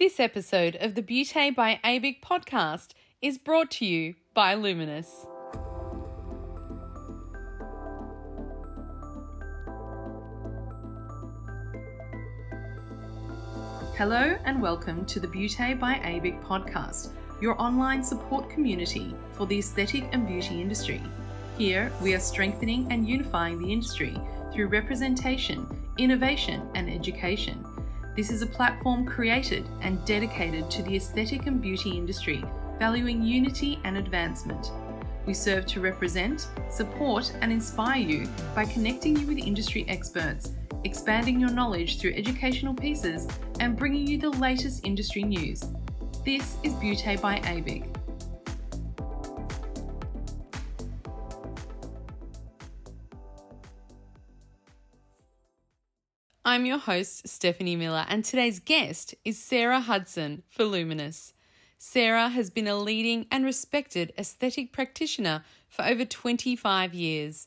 This episode of the Beauté by ABIC podcast is brought to you by Lumenis. Hello and welcome to the Beauté by ABIC podcast, your online support community for the aesthetic and beauty industry. Here, we are strengthening and unifying the industry through representation, innovation, and education this is a platform created and dedicated to the aesthetic and beauty industry, valuing unity and advancement. We serve to represent, support, and inspire you by connecting you with industry experts, expanding your knowledge through educational pieces, and bringing you the latest industry news. This is Beauté by ABIC. I'm your host, Stephanie Miller, and today's guest is Sarah Hudson for Lumenis. Sarah has been a leading and respected aesthetic practitioner for over 25 years.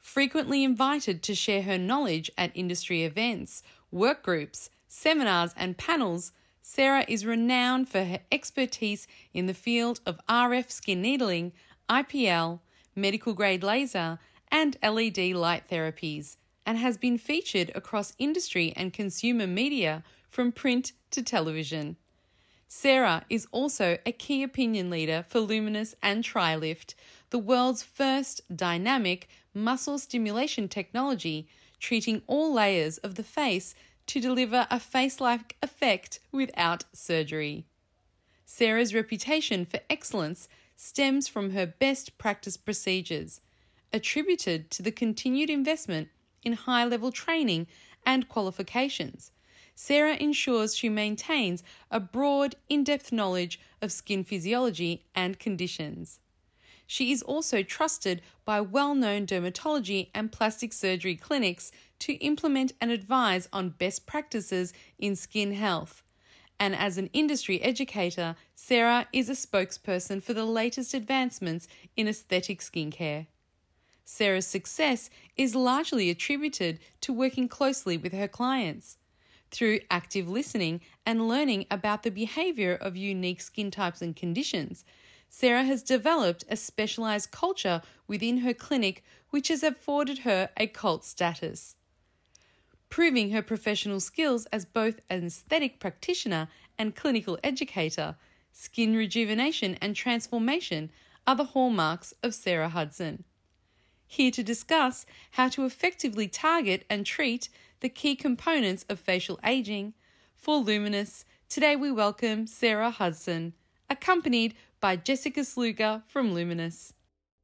Frequently invited to share her knowledge at industry events, work groups, seminars, and panels, Sarah is renowned for her expertise in the field of RF skin needling, IPL, medical grade laser, and LED light therapies and has been featured across industry and consumer media from print to television. Sarah is also a key opinion leader for Lumenis and TriLift, the world's first dynamic muscle stimulation technology treating all layers of the face to deliver a face like effect without surgery. Sarah's reputation for excellence stems from her best practice procedures, attributed to the continued investment in high level training and qualifications. Sarah ensures she maintains a broad, in depth knowledge of skin physiology and conditions. She is also trusted by well known dermatology and plastic surgery clinics to implement and advise on best practices in skin health. And as an industry educator, Sarah is a spokesperson for the latest advancements in aesthetic skincare. Sarah's success is largely attributed to working closely with her clients. Through active listening and learning about the behavior of unique skin types and conditions, Sarah has developed a specialized culture within her clinic which has afforded her a cult status. Proving her professional skills as both an aesthetic practitioner and clinical educator, skin rejuvenation and transformation are the hallmarks of Sarah Hudson here to discuss how to effectively target and treat the key components of facial aging. For Lumenis, today we welcome Sarah Hudson, accompanied by Jessica Sluger from Lumenis.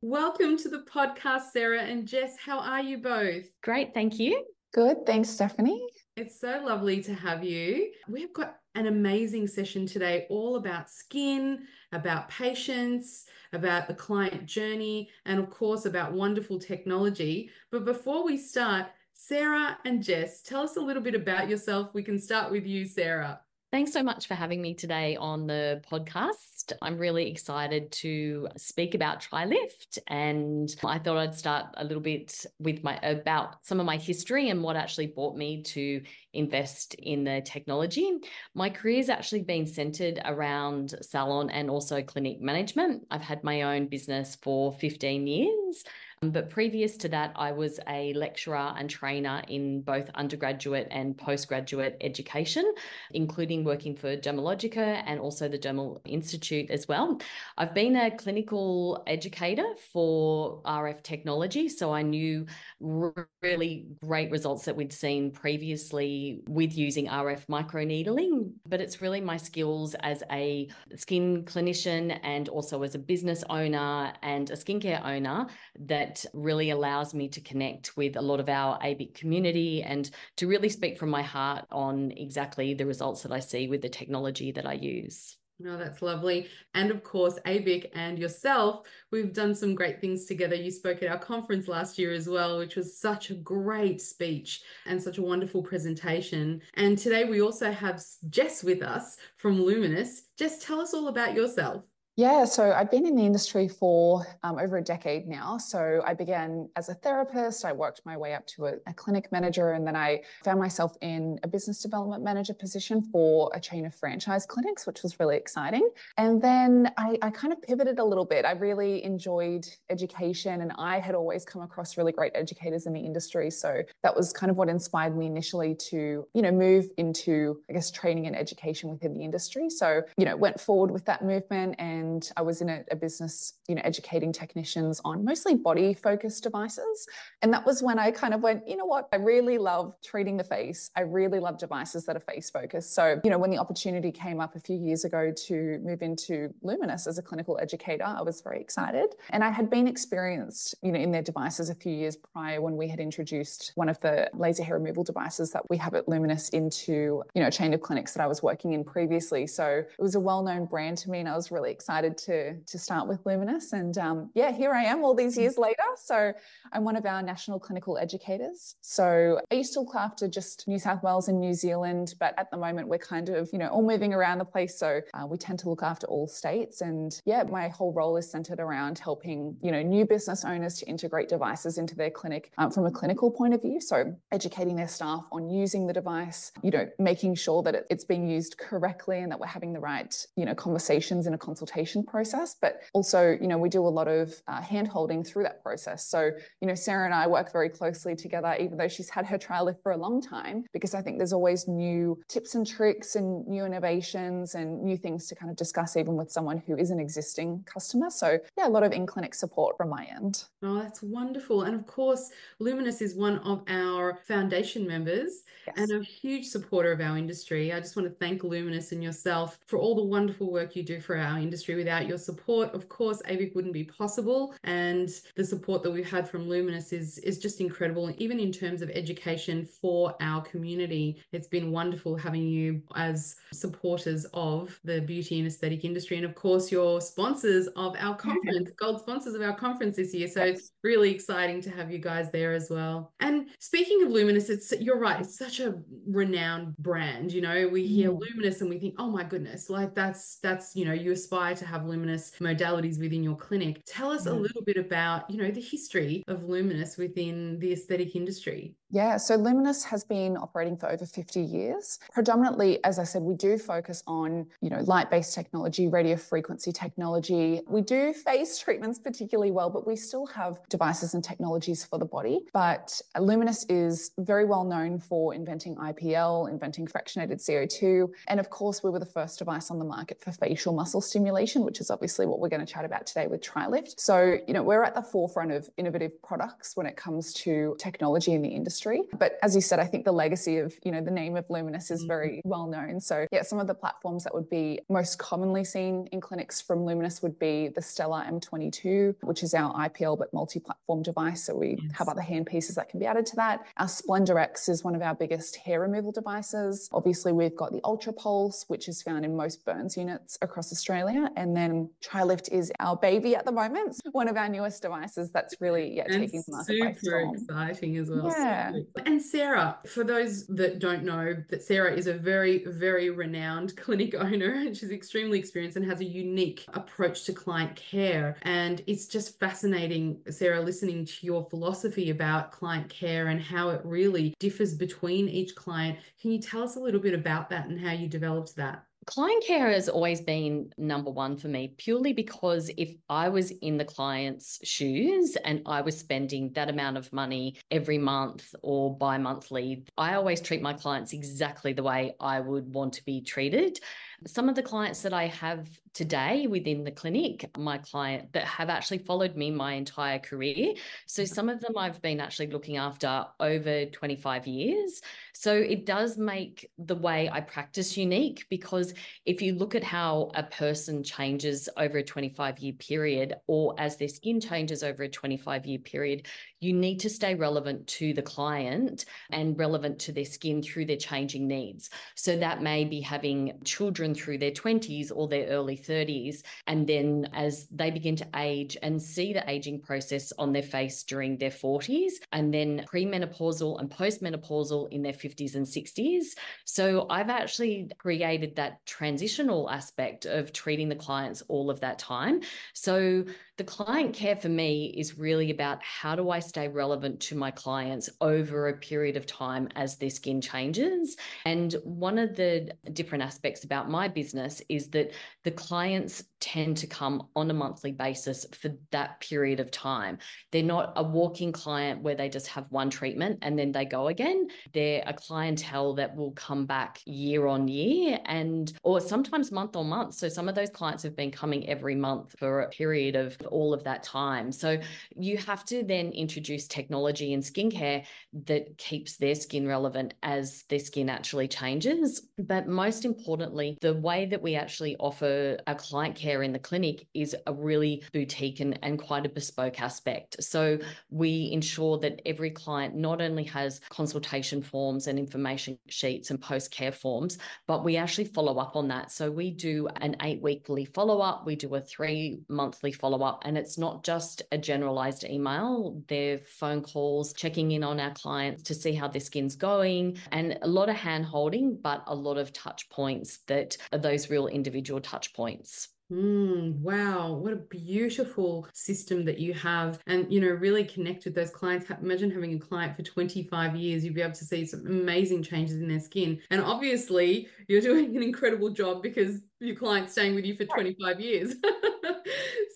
Welcome to the podcast, Sarah and Jess. How are you both? Great, thank you. Good, thanks, Stephanie. It's so lovely to have you. We've got an amazing session today all about skin, about patience, about the client journey, and of course, about wonderful technology. But before we start, Sarah and Jess, tell us a little bit about yourself. We can start with you, Sarah. Thanks so much for having me today on the podcast. I'm really excited to speak about TriLift and I thought I'd start a little bit with my about some of my history and what actually brought me to invest in the technology. My career's actually been centered around salon and also clinic management. I've had my own business for 15 years Um, but previous to that, I was a lecturer and trainer in both undergraduate and postgraduate education, including working for Dermalogica and also the Dermal Institute as well. I've been a clinical educator for RF technology, so I knew really great results that we'd seen previously with using RF microneedling. But it's really my skills as a skin clinician and also as a business owner and a skincare owner that that really allows me to connect with a lot of our ABIC community and to really speak from my heart on exactly the results that I see with the technology that I use. No, that's lovely. And of course, ABIC and yourself, we've done some great things together. You spoke at our conference last year as well, which was such a great speech and such a wonderful presentation. And today we also have Jess with us from Lumenis. Jess, tell us all about yourself. Yeah, so I've been in the industry for um, over a decade now. So I began as a therapist, I worked my way up to a, a, clinic manager, and then I found myself in a business development manager position for a chain of franchise clinics, which was really exciting. And then I, I kind of pivoted a little bit. I really enjoyed education, and I had always come across really great educators in the industry. So that was kind of what inspired me initially to, you know, move into, I guess, training and education within the industry. So, you know, went forward with that movement and and I was in a, a business, you know, educating technicians on mostly body focused devices. And that was when I kind of went, you know what, I really love treating the face. I really love devices that are face focused. So, you know, when the opportunity came up a few years ago to move into Lumenis as a clinical educator, I was very excited. And I had been experienced, you know, in their devices a few years prior when we had introduced one of the laser hair removal devices that we have at Lumenis into, you know, a chain of clinics that I was working in previously. So it was a well-known brand to me and I was really excited excited to to start with Lumenis. And um, yeah, here I am all these years later. So I'm one of our national clinical educators. So I used to look after just New South Wales and New Zealand, but at the moment we're kind of you know all moving around the place. So uh, we tend to look after all states. And yeah, my whole role is centered around helping you know new business owners to integrate devices into their clinic um, from a clinical point of view. So educating their staff on using the device, you know, making sure that it's being used correctly and that we're having the right you know conversations in a consultation process, but also, you know, we do a lot of uh, hand holding through that process. So, you know, Sarah and I work very closely together, even though she's had her TriLift for a long time, because I think there's always new tips and tricks and new innovations and new things to kind of discuss, even with someone who is an existing customer. So, yeah, a lot of in clinic support from my end. Oh, that's wonderful. And of course, Lumenis is one of our foundation members yes. and a huge supporter of our industry. I just want to thank Lumenis and yourself for all the wonderful work you do for our industry Without your support, of course, ABIC wouldn't be possible. And the support that we've had from Lumenis is, is just incredible. Even in terms of education for our community, it's been wonderful having you as supporters of the beauty and aesthetic industry. And of course, your sponsors of our conference, gold sponsors of our conference this year. So it's really exciting to have you guys there as well. And speaking of Lumenis, it's you're right, it's such a renowned brand. You know, we hear mm. Lumenis and we think, oh my goodness, like that's that's you know, you aspire to have Lumenis modalities within your clinic. Tell us a little bit about, you know, the history of Lumenis within the aesthetic industry. Yeah, so Lumenis has been operating for over 50 years. Predominantly, as I said, we do focus on, you know, light-based technology, radio frequency technology. We do face treatments particularly well, but we still have devices and technologies for the body. But Lumenis is very well known for inventing IPL, inventing fractionated CO2, and of course, we were the first device on the market for facial muscle stimulation, which is obviously what we're going to chat about today with TriLift. So, you know, we're at the forefront of innovative products when it comes to technology in the industry industry. But as you said, I think the legacy of, you know, the name of Lumenis is very mm-hmm. well known. So yeah, some of the platforms that would be most commonly seen in clinics from Lumenis would be the Stellar M22, which is our IPL but multi-platform device. So we yes. have other hand pieces that can be added to that. Our Splendor X is one of our biggest hair removal devices. Obviously, we've got the Ultra Pulse, which is found in most burns units across Australia. And then TriLift is our baby at the moment, one of our newest devices that's really yeah, and taking the market by storm. Super exciting as well. Yeah. And Sarah, for those that don't know, that Sarah is a very, very renowned clinic owner and she's extremely experienced and has a unique approach to client care. And it's just fascinating, Sarah, listening to your philosophy about client care and how it really differs between each client. Can you tell us a little bit about that and how you developed that? Client care has always been number one for me, purely because if I was in the client's shoes and I was spending that amount of money every month or bi monthly, I always treat my clients exactly the way I would want to be treated. Some of the clients that I have today within the clinic, my client that have actually followed me my entire career. So mm-hmm. some of them I've been actually looking after over 25 years. So it does make the way I practice unique because if you look at how a person changes over a 25 year period or as their skin changes over a 25 year period, you need to stay relevant to the client and relevant to their skin through their changing needs. So that may be having children through their 20s or their early 30s. And then as they begin to age and see the aging process on their face during their 40s, and then premenopausal and postmenopausal in their 50s and 60s. So I've actually created that transitional aspect of treating the clients all of that time. So the client care for me is really about how do I stay relevant to my clients over a period of time as their skin changes. And one of the different aspects about my business is that the clients tend to come on a monthly basis for that period of time. They're not a walking client where they just have one treatment and then they go again. They're a clientele that will come back year on year and or sometimes month on month. So some of those clients have been coming every month for a period of all of that time. So you have to then introduce technology in skincare that keeps their skin relevant as their skin actually changes. But most importantly, the way that we actually offer our client care in the clinic is a really boutique and, and quite a bespoke aspect. So we ensure that every client not only has consultation forms and information sheets and post care forms, but we actually follow up on that. So we do an eight weekly follow up, we do a three monthly follow up, and it's not just a generalized email, they're phone calls, checking in on our clients to see how their skin's going, and a lot of hand holding, but a lot of touch points that are those real individual touch points. Mm, wow, what a beautiful system that you have, and you know, really connect with those clients. Imagine having a client for 25 years, you'd be able to see some amazing changes in their skin. And obviously, you're doing an incredible job because your client's staying with you for 25 years.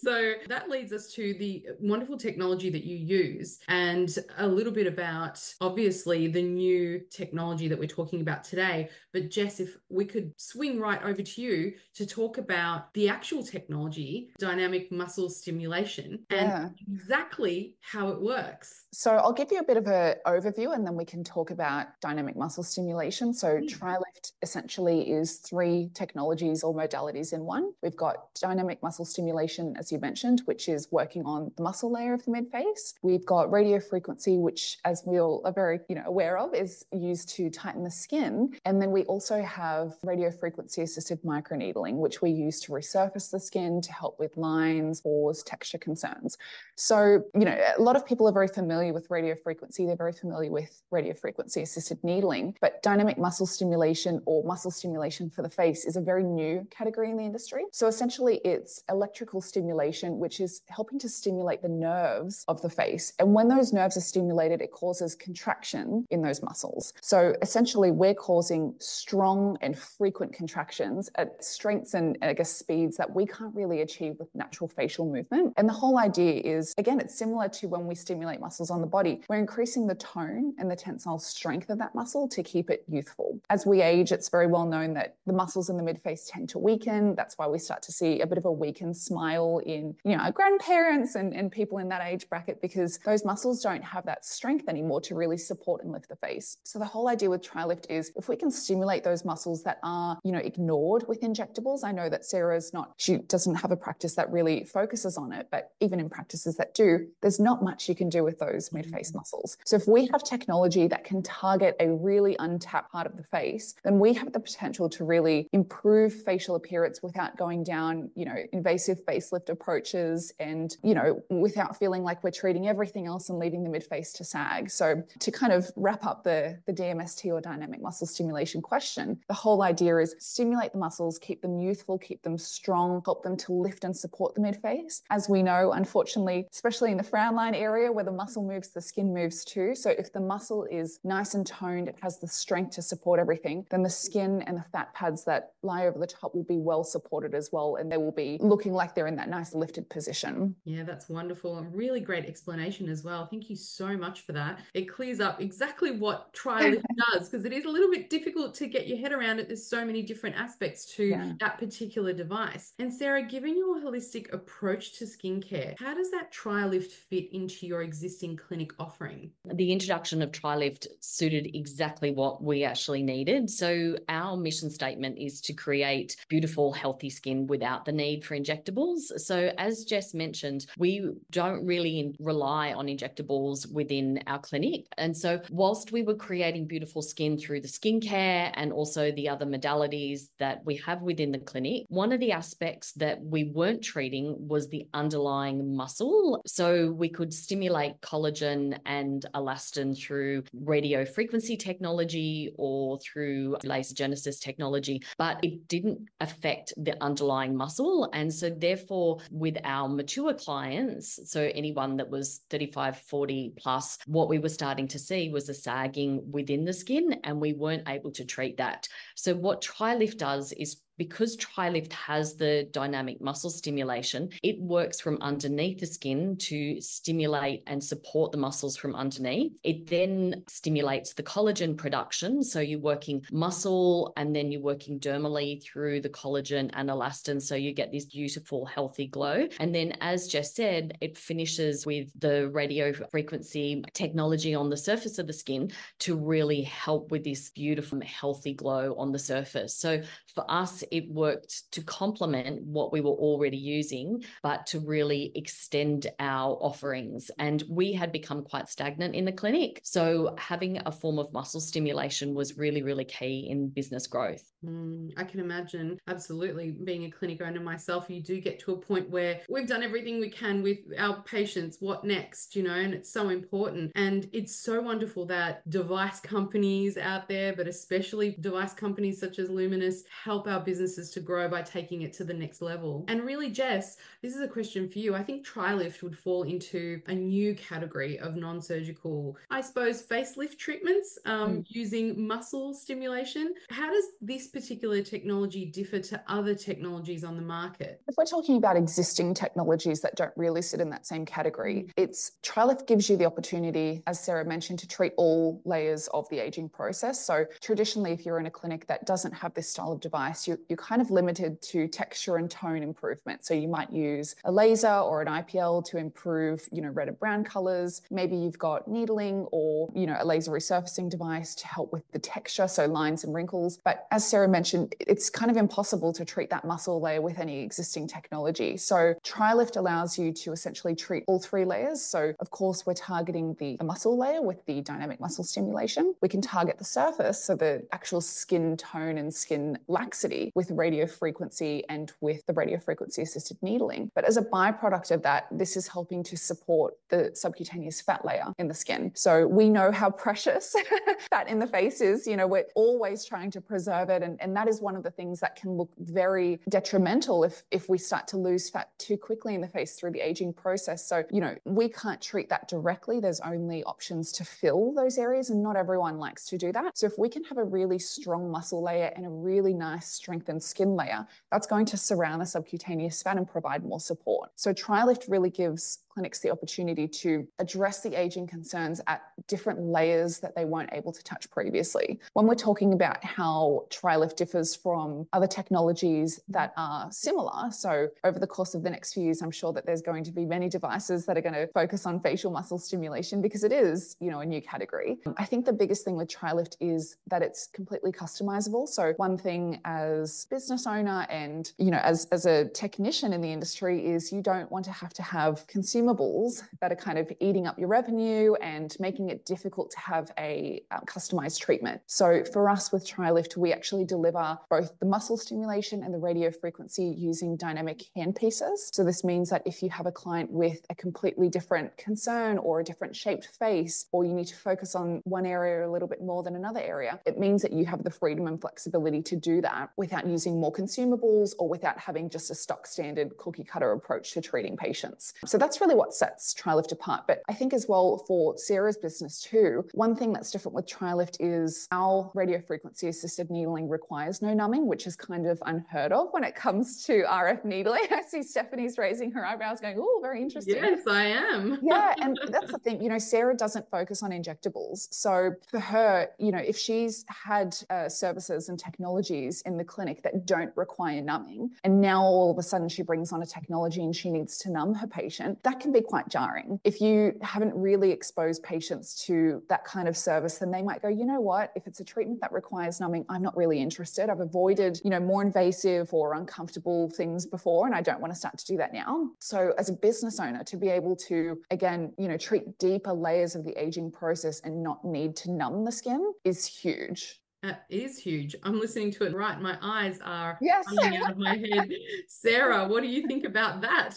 so that leads us to the wonderful technology that you use and a little bit about obviously the new technology that we're talking about today. But Jess, if we could swing right over to you to talk about the actual technology, dynamic muscle stimulation, and yeah. exactly how it works. So I'll give you a bit of an overview and then we can talk about dynamic muscle stimulation. So mm. TriLift essentially is three technologies or modalities in one. We've got dynamic muscle stimulation, as you mentioned, which is working on the muscle layer of the midface. We've got radio frequency, which as we all are very, you know, aware of, is used to tighten the skin. And then we also have radio frequency assisted microneedling, which we use to resurface the skin to help with lines, pores, texture concerns. So, you know, a lot of people are very familiar with radio frequency, they're very familiar with radio frequency assisted needling. But dynamic muscle stimulation or muscle stimulation for the face is a very new category in the industry. So essentially, it's electrical stimulation, which is helping to stimulate the nerves of the face. And when those nerves are stimulated, it causes contraction in those muscles. So essentially, we're causing strong and frequent contractions at strengths and, I guess, speeds that we can't really achieve with natural facial movement. And the whole idea is, again, it's similar to when we stimulate muscles on the body, we're increasing the tone and the tensile strength of that muscle to keep it youthful. As we age, it's very well known that the muscles in the midface tend to weaken. That's why we start to see a bit of a weakened smile in, you know, our grandparents and, and people in that age bracket because those muscles don't have that strength anymore to really support and lift the face. So the whole idea with TriLift is if we can stimulate those muscles that are, you know, ignored with injectables. I know that Sarah's not, she doesn't have a practice that really focuses on it, but even in practices that do, there's not much you can do with those those mid-face mm. muscles. So if we have technology that can target a really untapped part of the face, then we have the potential to really improve facial appearance without going down, you know, invasive facelift approaches and, you know, without feeling like we're treating everything else and leaving the mid-face to sag. So to kind of wrap up the, the DMST or dynamic muscle stimulation question, the whole idea is stimulate the muscles, keep them youthful, keep them strong, help them to lift and support the mid-face. As we know, unfortunately, especially in the frown line area where the muscle moves, the skin moves too. So if the muscle is nice and toned, it has the strength to support everything, then the skin and the fat pads that lie over the top will be well supported as well. And they will be looking like they're in that nice lifted position. Yeah, that's wonderful. A really great explanation as well. Thank you so much for that. It clears up exactly what TriLift does because it is a little bit difficult to get your head around it. There's so many different aspects to yeah. that particular device. And Sarah, given your holistic approach to skincare, how does that TriLift fit into your existing clinic offering? The introduction of TriLift suited exactly what we actually needed. So, our mission statement is to create beautiful, healthy skin without the need for injectables. So, So, as Jess mentioned, we don't really rely on injectables within our clinic. And so, whilst we were creating beautiful skin through the skincare and also the other modalities that we have within the clinic, one of the aspects that we weren't treating was the underlying muscle. So, we could stimulate collagen and elastin through radio frequency technology or through laser genesis technology, but it didn't affect the underlying muscle. And so, therefore, with our mature clients, so anyone that was 35, 40 plus, what we were starting to see was a sagging within the skin, and we weren't able to treat that. So, what TriLift does is because TriLift has the dynamic muscle stimulation, it works from underneath the skin to stimulate and support the muscles from underneath. It then stimulates the collagen production. So you're working muscle and then you're working dermally through the collagen and elastin. So you get this beautiful, healthy glow. And then, as Jess said, it finishes with the radio frequency technology on the surface of the skin to really help with this beautiful, healthy glow on the surface. So for us, it worked to complement what we were already using, but to really extend our offerings. And we had become quite stagnant in the clinic. So having a form of muscle stimulation was really, really key in business growth. Mm, I can imagine. Absolutely. Being a clinic owner myself, you do get to a point where we've done everything we can with our patients. What next? You know, and it's so important. And it's so wonderful that device companies out there, but especially device companies such as Lumenis, help our businesses to grow by taking it to the next level. And really, Jess, this is a question for you. I think TriLift would fall into a new category of non surgical, I suppose, facelift treatments um, mm. using muscle stimulation. How does this particular technology differ to other technologies on the market? If we're talking about existing technologies that don't really sit in that same category, mm. it's TriLift gives you the opportunity, as Sarah mentioned, to treat all layers of the aging process. So traditionally, if you're in a clinic that doesn't have this style of device, you're, you're kind of limited to texture and tone improvement. So you might use a laser or an IPL to improve, you know, red and brown colors. Maybe you've got needling or, you know, a laser resurfacing device to help with the texture, so lines and wrinkles. But as Sarah mentioned, it's kind of impossible to treat that muscle layer with any existing technology. So TriLift allows you to essentially treat all three layers. So of course, we're targeting the, the muscle layer with the dynamic muscle stimulation. We can target the surface, so the actual skin tone and skin laxity with radio frequency and with the radio frequency assisted needling. But as a byproduct of that, this is helping to support the subcutaneous fat layer in the skin. So we know how precious fat in the face is. You know, we're always trying to preserve it. And, and that is one of the things that can look very detrimental if, if we start to lose fat too quickly in the face through the aging process. So, you know, we can't treat that directly. There's only options to fill those areas, and not everyone likes to do that. So if we can have a really strong muscle layer and a really nice strengthened skin layer, that's going to surround the subcutaneous fat and provide more support. So TriLift really gives clinics the opportunity to address the aging concerns at different layers that they weren't able to touch previously. When we're talking about how TriLift differs from other technologies that are similar, so over the course of the next few years, I'm sure that there's going to be many devices that are going to focus on facial muscle stimulation because it is, you know, a new category. I think the biggest thing with TriLift is that it's completely customizable. So one thing as business owner and, you know, as, as a technician in the industry is you don't want to have to have consumer consumables that are kind of eating up your revenue and making it difficult to have a um, customized treatment. So for us with TriLift, we actually deliver both the muscle stimulation and the radio frequency using dynamic handpieces. So this means that if you have a client with a completely different concern or a different shaped face, or you need to focus on one area a little bit more than another area, it means that you have the freedom and flexibility to do that without using more consumables or without having just a stock standard cookie cutter approach to treating patients. So that's really really what sets TriLift apart. But I think as well for Sarah's business too, one thing that's different with TriLift is our radio frequency assisted needling requires no numbing, which is kind of unheard of when it comes to RF needling. I see Stephanie's raising her eyebrows going, oh, very interesting. Yes, I am. yeah. And that's the thing, you know, Sarah doesn't focus on injectables. So for her, you know, if she's had uh, services and technologies in the clinic, clinic that don't require numbing. And now all of a sudden she brings on a technology and she needs to numb her patient. That can be quite jarring. If you haven't really exposed patients to that kind of service, then they might go, you know what, if it's a treatment that requires numbing, I'm not really interested. I've avoided, you know, more invasive or uncomfortable things before, and I don't want to start to do that now. So as a business owner, to be able to, again, you know, treat deeper layers of the aging process and not need to numb the skin is huge. That is huge. I'm listening to it right. My eyes are yes. coming out of my head. Sarah, what do you think about that?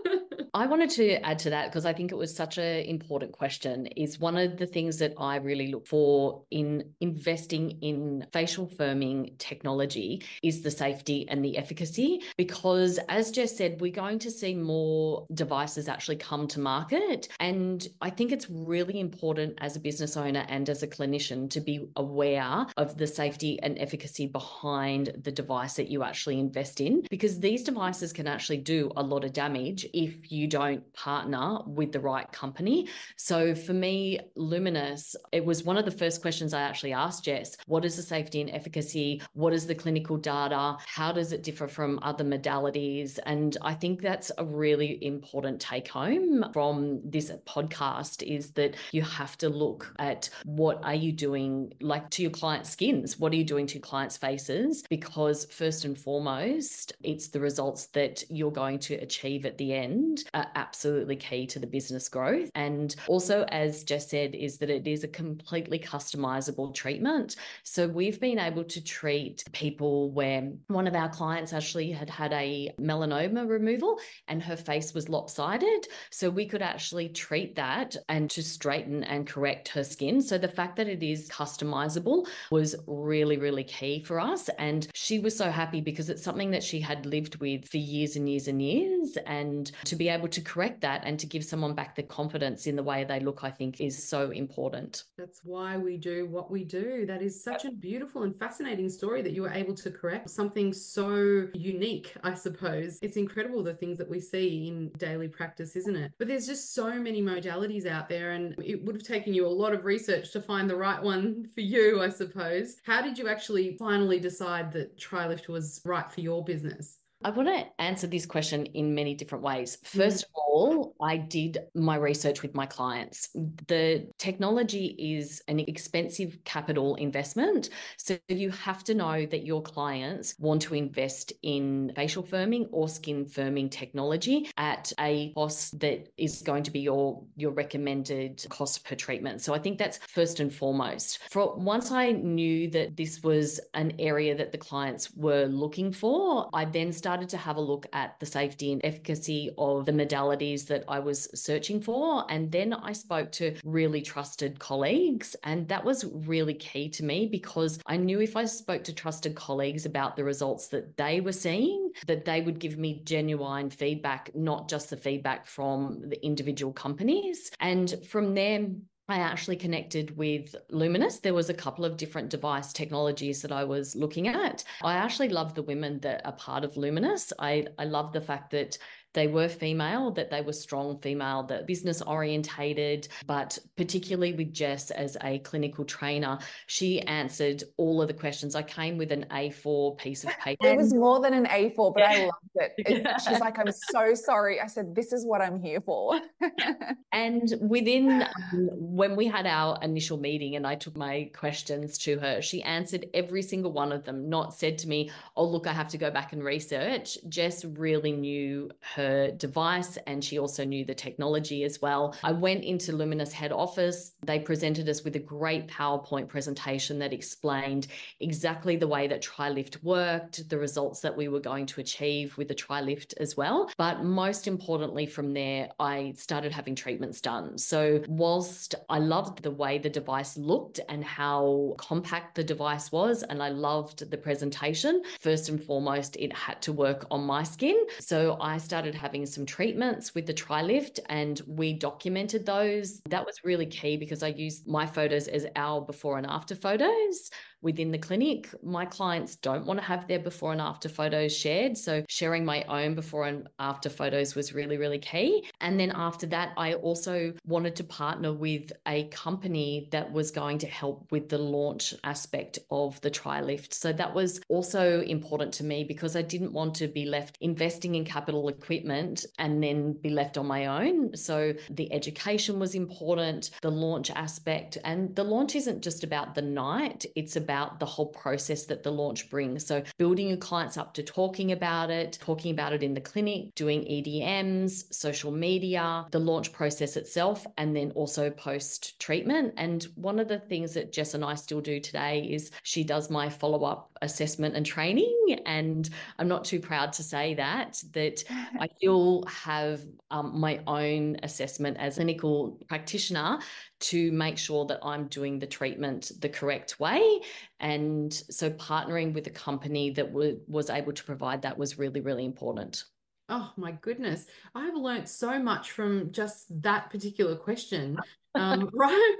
I wanted to add to that because I think it was such an important question. Is one of the things that I really look for in investing in facial firming technology is the safety and the efficacy. Because as Jess said, we're going to see more devices actually come to market. And I think it's really important as a business owner and as a clinician to be aware of the safety and efficacy behind the device that you actually invest in, because these devices can actually do a lot of damage if you don't partner with the right company. So for me, Lumenis, it was one of the first questions I actually asked Jess what is the safety and efficacy? What is the clinical data? How does it differ from other modalities? And I think that's a really important take home from this podcast is that you have to look at what are you doing like to your clients skins? What are you doing to clients' faces? Because first and foremost, it's the results that you're going to achieve at the end are absolutely key to the business growth. And also, as Jess said, is that it is a completely customizable treatment. So we've been able to treat people where one of our clients actually had had a melanoma removal and her face was lopsided. So we could actually treat that and to straighten and correct her skin. So the fact that it is customizable was really, really key for us. And she was so happy because it's something that she had lived with for years and years and years. And to be able to correct that and to give someone back the confidence in the way they look, I think is so important. That's why we do what we do. That is such a beautiful and fascinating story that you were able to correct something so unique, I suppose. It's incredible the things that we see in daily practice, isn't it? But there's just so many modalities out there, and it would have taken you a lot of research to find the right one for you, I suppose suppose. How did you actually finally decide that TriLift was right for your business? I want to answer this question in many different ways. Mm-hmm. First of all, I did my research with my clients. The technology is an expensive capital investment. So you have to know that your clients want to invest in facial firming or skin firming technology at a cost that is going to be your, your recommended cost per treatment. So I think that's first and foremost. For once I knew that this was an area that the clients were looking for, I then started started to have a look at the safety and efficacy of the modalities that I was searching for. And then I spoke to really trusted colleagues. And that was really key to me because I knew if I spoke to trusted colleagues about the results that they were seeing, that they would give me genuine feedback, not just the feedback from the individual companies. And from there, I actually connected with Lumenis. There was a couple of different device technologies that I was looking at. I actually love the women that are part of Lumenis. I, I love the fact that they were female, that they were strong female, that business orientated, but particularly with Jess as a clinical trainer, she answered all of the questions. I came with an A4 piece of paper. It was more than an A4, but yeah. I loved it. it yeah. She's like, I'm so sorry. I said, this is what I'm here for. and within um, when we had our initial meeting and I took my questions to her, she answered every single one of them, not said to me, Oh, look, I have to go back and research. Jess really knew her her device and she also knew the technology as well. I went into Lumenis head office. They presented us with a great PowerPoint presentation that explained exactly the way that TriLift worked, the results that we were going to achieve with the TriLift as well. But most importantly, from there, I started having treatments done. So, whilst I loved the way the device looked and how compact the device was, and I loved the presentation, first and foremost, it had to work on my skin. So, I started started having some treatments with the TriLift and we documented those. That was really key because I used my photos as our before and after photos within the clinic. My clients don't want to have their before and after photos shared. So sharing my own before and after photos was really, really key. And then after that, I also wanted to partner with a company that was going to help with the launch aspect of the TriLift. So that was also important to me because I didn't want to be left investing in capital equipment and then be left on my own. So the education was important, the launch aspect. And the launch isn't just about the night, it's about the whole process that the launch brings. So building your clients up to talking about it, talking about it in the clinic, doing EDMs, social media, the launch process itself, and then also post treatment. And one of the things that Jess and I still do today is she does my follow up assessment and training. And I'm not too proud to say that, that I still have um, my own assessment as a clinical practitioner to make sure that I'm doing the treatment the correct way. And so partnering with a company that w- was able to provide that was really, really important. Oh my goodness. I've learned so much from just that particular question. Um, right,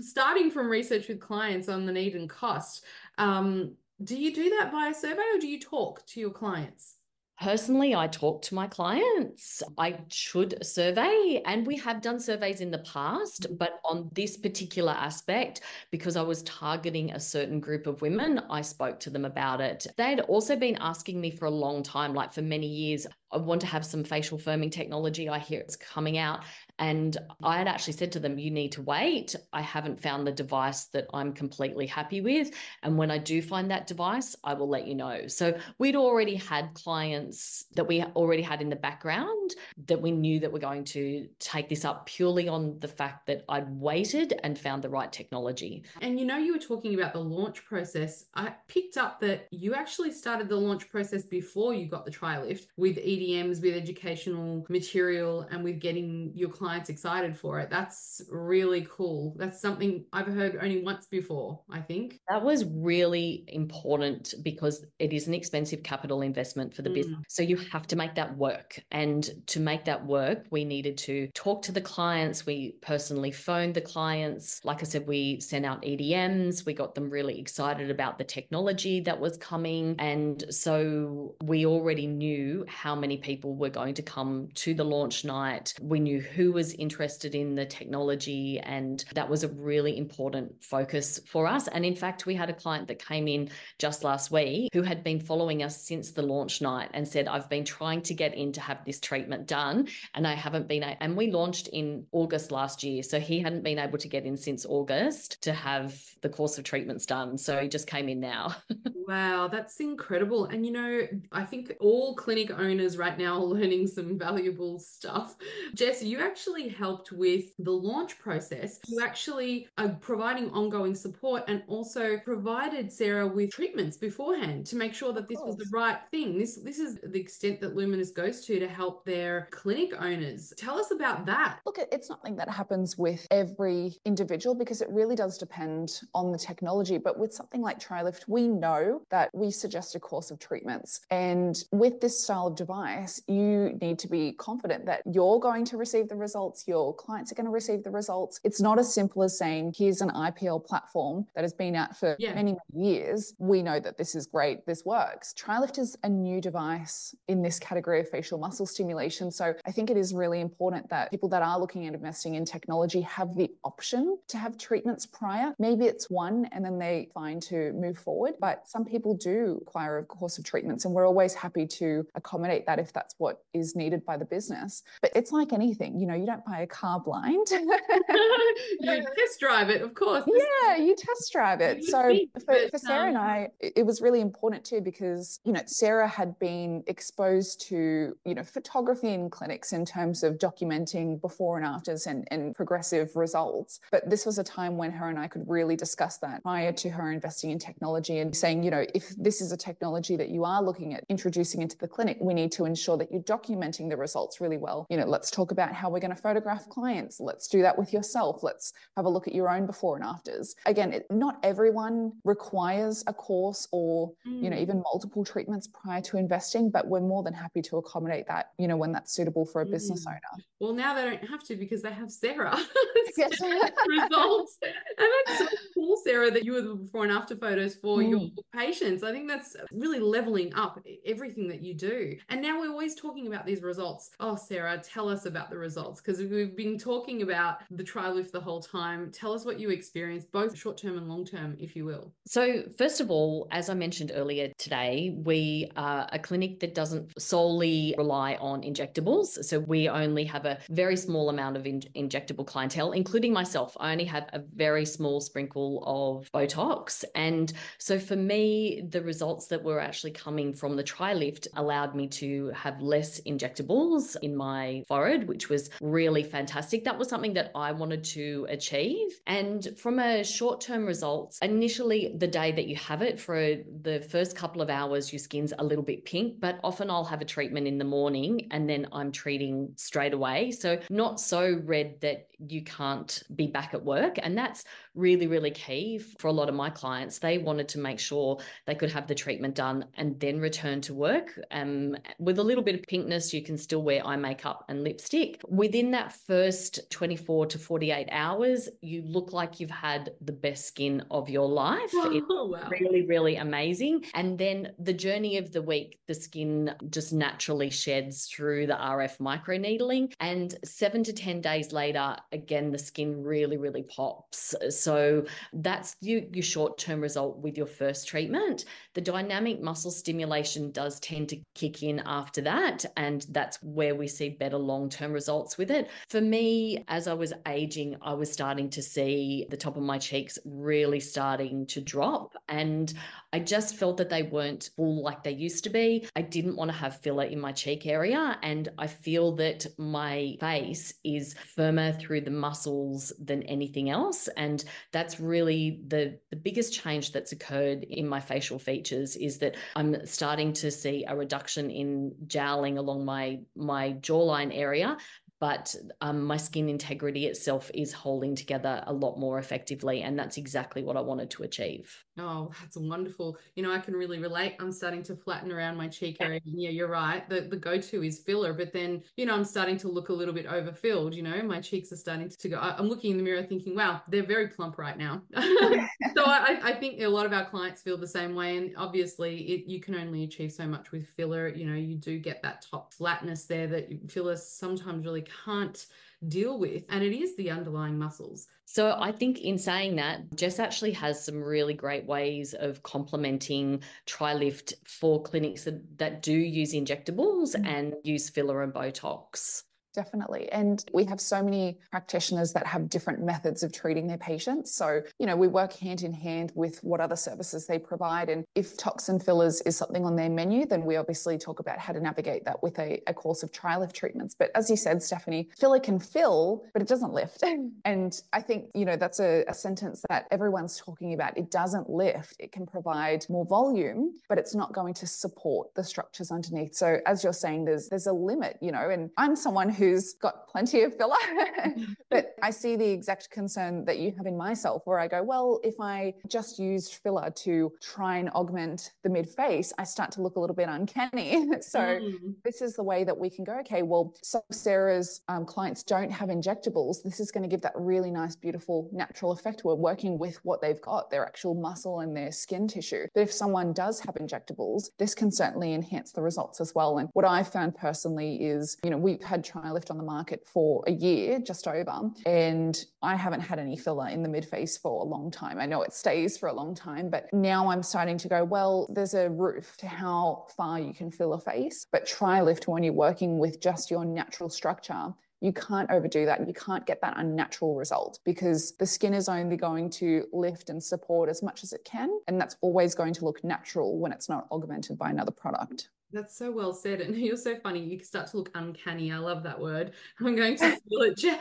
starting from research with clients on the need and cost. Um, do you do that via survey or do you talk to your clients? Personally, I talk to my clients. I should survey, and we have done surveys in the past, mm-hmm. but on this particular aspect, because I was targeting a certain group of women, I spoke to them about it. They had also been asking me for a long time, like for many years, I want to have some facial firming technology. I hear it's coming out. And I had actually said to them, you need to wait. I haven't found the device that I'm completely happy with. And when I do find that device, I will let you know. So we'd already had clients that we already had in the background that we knew that we're going to take this up purely on the fact that I'd waited and found the right technology. And you know, you were talking about the launch process. I picked up that you actually started the launch process before you got the trial TriLift with EDMs, with educational material, and with getting your clients clients excited for it. That's really cool. That's something I've heard only once before, I think. That was really important because it is an expensive capital investment for the mm. business. So you have to make that work. And to make that work, we needed to talk to the clients. We personally phoned the clients. Like I said, we sent out EDMs. We got them really excited about the technology that was coming. And so we already knew how many people were going to come to the launch night. We knew who was interested in the technology, and that was a really important focus for us. And in fact, we had a client that came in just last week who had been following us since the launch night and said, I've been trying to get in to have this treatment done, and I haven't been. And we launched in August last year. So he hadn't been able to get in since August to have the course of treatments done. So he just came in now. wow, that's incredible. And you know, I think all clinic owners right now are learning some valuable stuff. Jess, you actually actually helped with the launch process. You actually are providing ongoing support and also provided Sarah with treatments beforehand to make sure that this was the right thing. This this is the extent that Lumenis goes to to help their clinic owners. Tell us about that. Look, it's something that happens with every individual because it really does depend on the technology. But with something like TriLift, we know that we suggest a course of treatments. And with this style of device, you need to be confident that you're going to receive the results your clients are going to receive the results. It's not as simple as saying, here's an IPL platform that has been out for yeah. many, many years. We know that this is great, this works. TriLift is a new device in this category of facial muscle stimulation. So I think it is really important that people that are looking at investing in technology have the option to have treatments prior. Maybe it's one and then they find to move forward, but some people do require a course of treatments and we're always happy to accommodate that if that's what is needed by the business. But it's like anything, you know, you don't buy a car blind. you test drive it, of course. Yeah, you test drive it. So for, for Sarah and um, I, it was really important too because, you know, Sarah had been exposed to, you know, photography in clinics in terms of documenting before and afters and, and progressive results. But this was a time when her and I could really discuss that prior to her investing in technology and saying, you know, if this is a technology that you are looking at introducing into the clinic, we need to ensure that you're documenting the results really well. You know, let's talk about how we're going to photograph clients. Let's do that with yourself. Let's have a look at your own before and afters. Again, it, not everyone requires a course or, mm. you know, mm. even multiple treatments prior to investing, but we're more than happy to accommodate that, you know, when that's suitable for a mm. business owner. Well, now they don't have to because they have Sarah. results. And that's so cool, Sarah, that you were the before and after photos for mm. your patients. I think that's really leveling up everything that you do. And now we're always talking about these results. Oh, Sarah, tell us about the results because we've been talking about the TriLift the whole time. Tell us what you experienced, both short term and long term, if you will. So, first of all, as I mentioned earlier today, we are a clinic that doesn't solely rely on injectables. So, we only have a very small amount of in- injectable clientele, including myself. I only have a very small sprinkle of Botox. And so, for me, the results that were actually coming from the TriLift allowed me to have less injectables in my forehead, which was really fantastic. That was something that I wanted to achieve. And from a short term results, initially, the day that you have it, for the first couple of hours, your skin's a little bit pink, but often I'll have a treatment in the morning and then I'm treating straight away. So, not so red that you can't be back at work. And that's really, really key for a lot of my clients. They wanted to make sure they could have the treatment done and then return to work. Um, with a little bit of pinkness, you can still wear eye makeup and lipstick. Within that first 24 to 48 hours, you look like you've had the best skin of your life. Oh, it's wow. really, really amazing. And then the journey of the week, the skin just naturally sheds through the RF microneedling. And seven to 10 days later, again, the skin really, really pops. So that's your, your short term result with your first treatment. The dynamic muscle stimulation does tend to kick in after that. And that's where we see better long term results with it. For me, as I was aging, I was starting to see the top of my cheeks really starting to drop. And I just felt that they weren't full like they used to be. I didn't want to have filler in my cheek area. And I feel that my face is firmer through the muscles than anything else. And that's really the, the biggest change that's occurred in my facial features is that I'm starting to see a reduction in jowling along my, my jawline area but um, my skin integrity itself is holding together a lot more effectively. And that's exactly what I wanted to achieve. Oh, that's wonderful. You know, I can really relate. I'm starting to flatten around my cheek area. Yeah, you're right. The the go-to is filler, but then, you know, I'm starting to look a little bit overfilled, you know, my cheeks are starting to go. I'm looking in the mirror thinking, wow, they're very plump right now. so I, I think a lot of our clients feel the same way. And obviously it, you can only achieve so much with filler. You know, you do get that top flatness there that fillers sometimes really can't deal with. And it is the underlying muscles. So I think in saying that, Jess actually has some really great ways of complementing TriLift for clinics that, that do use injectables mm-hmm. and use filler and Botox. Definitely. And we have so many practitioners that have different methods of treating their patients. So, you know, we work hand in hand with what other services they provide. And if toxin fillers is something on their menu, then we obviously talk about how to navigate that with a, a course of TriLift treatments. But as you said, Stephanie, filler can fill, but it doesn't lift. and I think, you know, that's a, a sentence that everyone's talking about. It doesn't lift. It can provide more volume, but it's not going to support the structures underneath. So as you're saying, there's there's a limit, you know, and I'm someone who who's got plenty of filler. but I see the exact concern that you have in myself, where I go, well, if I just used filler to try and augment the mid face, I start to look a little bit uncanny. so mm. this is the way that we can go, okay, well, some Sarah's um, clients don't have injectables. This is going to give that really nice, beautiful, natural effect. We're working with what they've got, their actual muscle and their skin tissue. But if someone does have injectables, this can certainly enhance the results as well. And what I found personally is, you know, we've had trial TriLift on the market for a year, just over, and I haven't had any filler in the mid face for a long time. I know it stays for a long time, but now I'm starting to go, well, there's a roof to how far you can fill a face, but TriLift when you're working with just your natural structure you can't overdo that. You can't get that unnatural result because the skin is only going to lift and support as much as it can. And that's always going to look natural when it's not augmented by another product. That's so well said. And you're so funny. You start to look uncanny. I love that word. I'm going to steal it, Jess.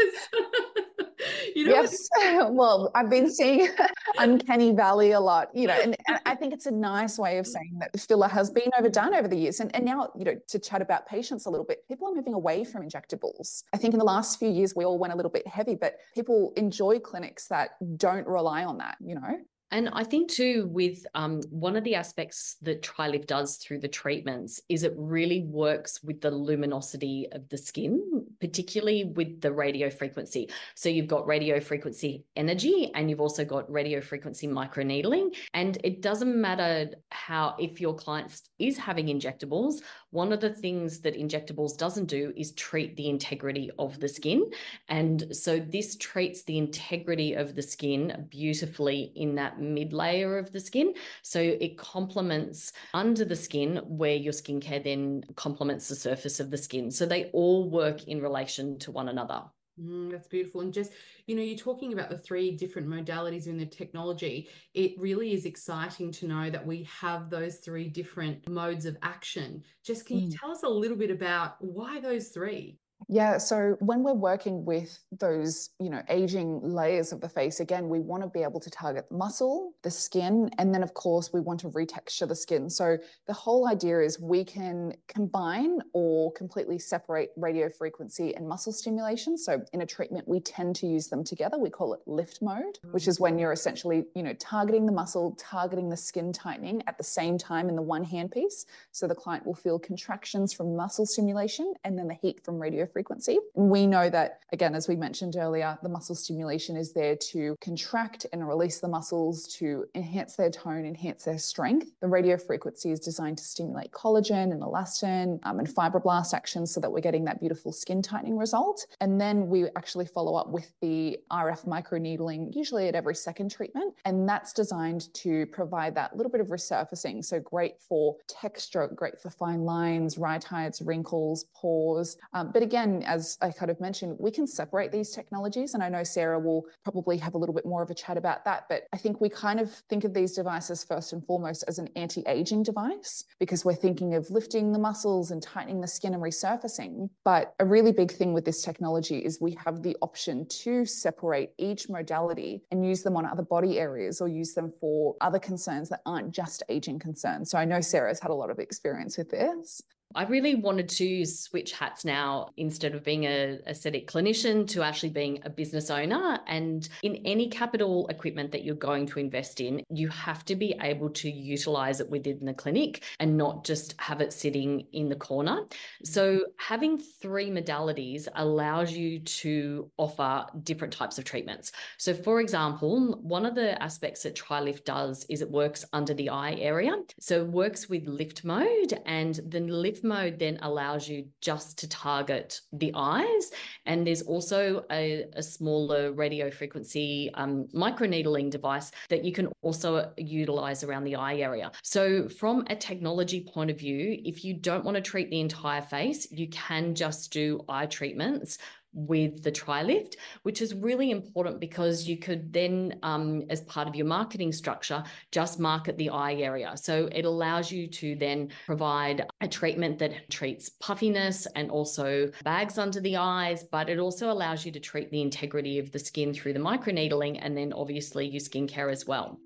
you know yes. Well, I've been seeing uncanny valley a lot, you know, and, and, I think it's a nice way of saying that filler has been overdone over the years. And, and now, you know, to chat about patients a little bit, people are moving away from injectables. I think in the last few years, we all went a little bit heavy, but people enjoy clinics that don't rely on that, you know? And I think too, with um, one of the aspects that TriLift does through the treatments is it really works with the luminosity of the skin, particularly with the radio frequency. So you've got radio frequency energy and you've also got radio frequency microneedling. And it doesn't matter how, if your client is having injectables, one of the things that injectables doesn't do is treat the integrity of the skin. And so this treats the integrity of the skin beautifully in that mid layer of the skin. So it complements under the skin where your skincare then complements the surface of the skin. So they all work in relation to one another. Mm, that's beautiful. And Jess, you know, you're talking about the three different modalities in the technology. It really is exciting to know that we have those three different modes of action. Jess can you mm. tell us a little bit about why those three? Yeah, so when we're working with those, you know, aging layers of the face, again, we want to be able to target the muscle, the skin, and then of course we want to retexture the skin. So the whole idea is we can combine or completely separate radio frequency and muscle stimulation. So in a treatment, we tend to use them together. We call it lift mode, which is when you're essentially, you know, targeting the muscle, targeting the skin tightening at the same time in the one hand piece. So the client will feel contractions from muscle stimulation and then the heat from radio frequency. And we know that, again, as we mentioned earlier, the muscle stimulation is there to contract and release the muscles to enhance their tone, enhance their strength. The radio frequency is designed to stimulate collagen and elastin um, and fibroblast action so that we're getting that beautiful skin tightening result. And then we actually follow up with the RF microneedling, usually at every second treatment. And that's designed to provide that little bit of resurfacing. So great for texture, great for fine lines, rhytides, wrinkles, pores. Um, but again, again, as I kind of mentioned, we can separate these technologies. And I know Sarah will probably have a little bit more of a chat about that. But I think we kind of think of these devices first and foremost as an anti aging device because we're thinking of lifting the muscles and tightening the skin and resurfacing. But a really big thing with this technology is we have the option to separate each modality and use them on other body areas or use them for other concerns that aren't just aging concerns. So I know Sarah's had a lot of experience with this. I really wanted to switch hats now instead of being a aesthetic clinician to actually being a business owner. And in any capital equipment that you're going to invest in, you have to be able to utilize it within the clinic and not just have it sitting in the corner. So having three modalities allows you to offer different types of treatments. So for example, one of the aspects that TriLift does is it works under the eye area. So it works with lift mode and the lift mode then allows you just to target the eyes. And there's also a, a smaller radio frequency um, microneedling device that you can also utilize around the eye area. So, from a technology point of view, if you don't want to treat the entire face, you can just do eye treatments with the TriLift, which is really important because you could then, um, as part of your marketing structure, just market the eye area. So it allows you to then provide a treatment that treats puffiness and also bags under the eyes, but it also allows you to treat the integrity of the skin through the microneedling and then obviously your skincare as well.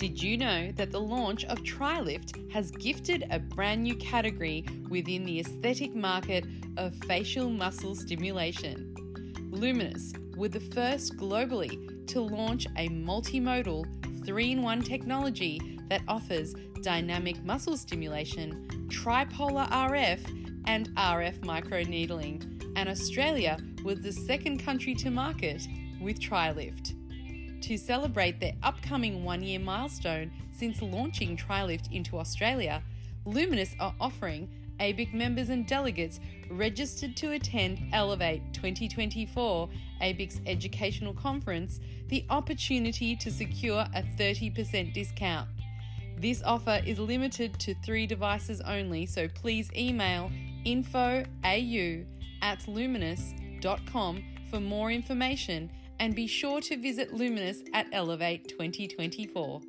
Did you know that the launch of TriLift has gifted a brand new category within the aesthetic market of facial muscle stimulation? Lumenis were the first globally to launch a multimodal 3 in 1 technology that offers dynamic muscle stimulation, tripolar RF, and RF microneedling. And Australia was the second country to market with TriLift to celebrate their upcoming one year milestone since launching TriLift into Australia, Lumenis are offering ABIC members and delegates registered to attend Elevate 2024, ABIC's educational conference, the opportunity to secure a 30% discount. This offer is limited to three devices only, so please email infoau at lumenis.com for more information and be sure to visit Lumenis at Elevate 2024.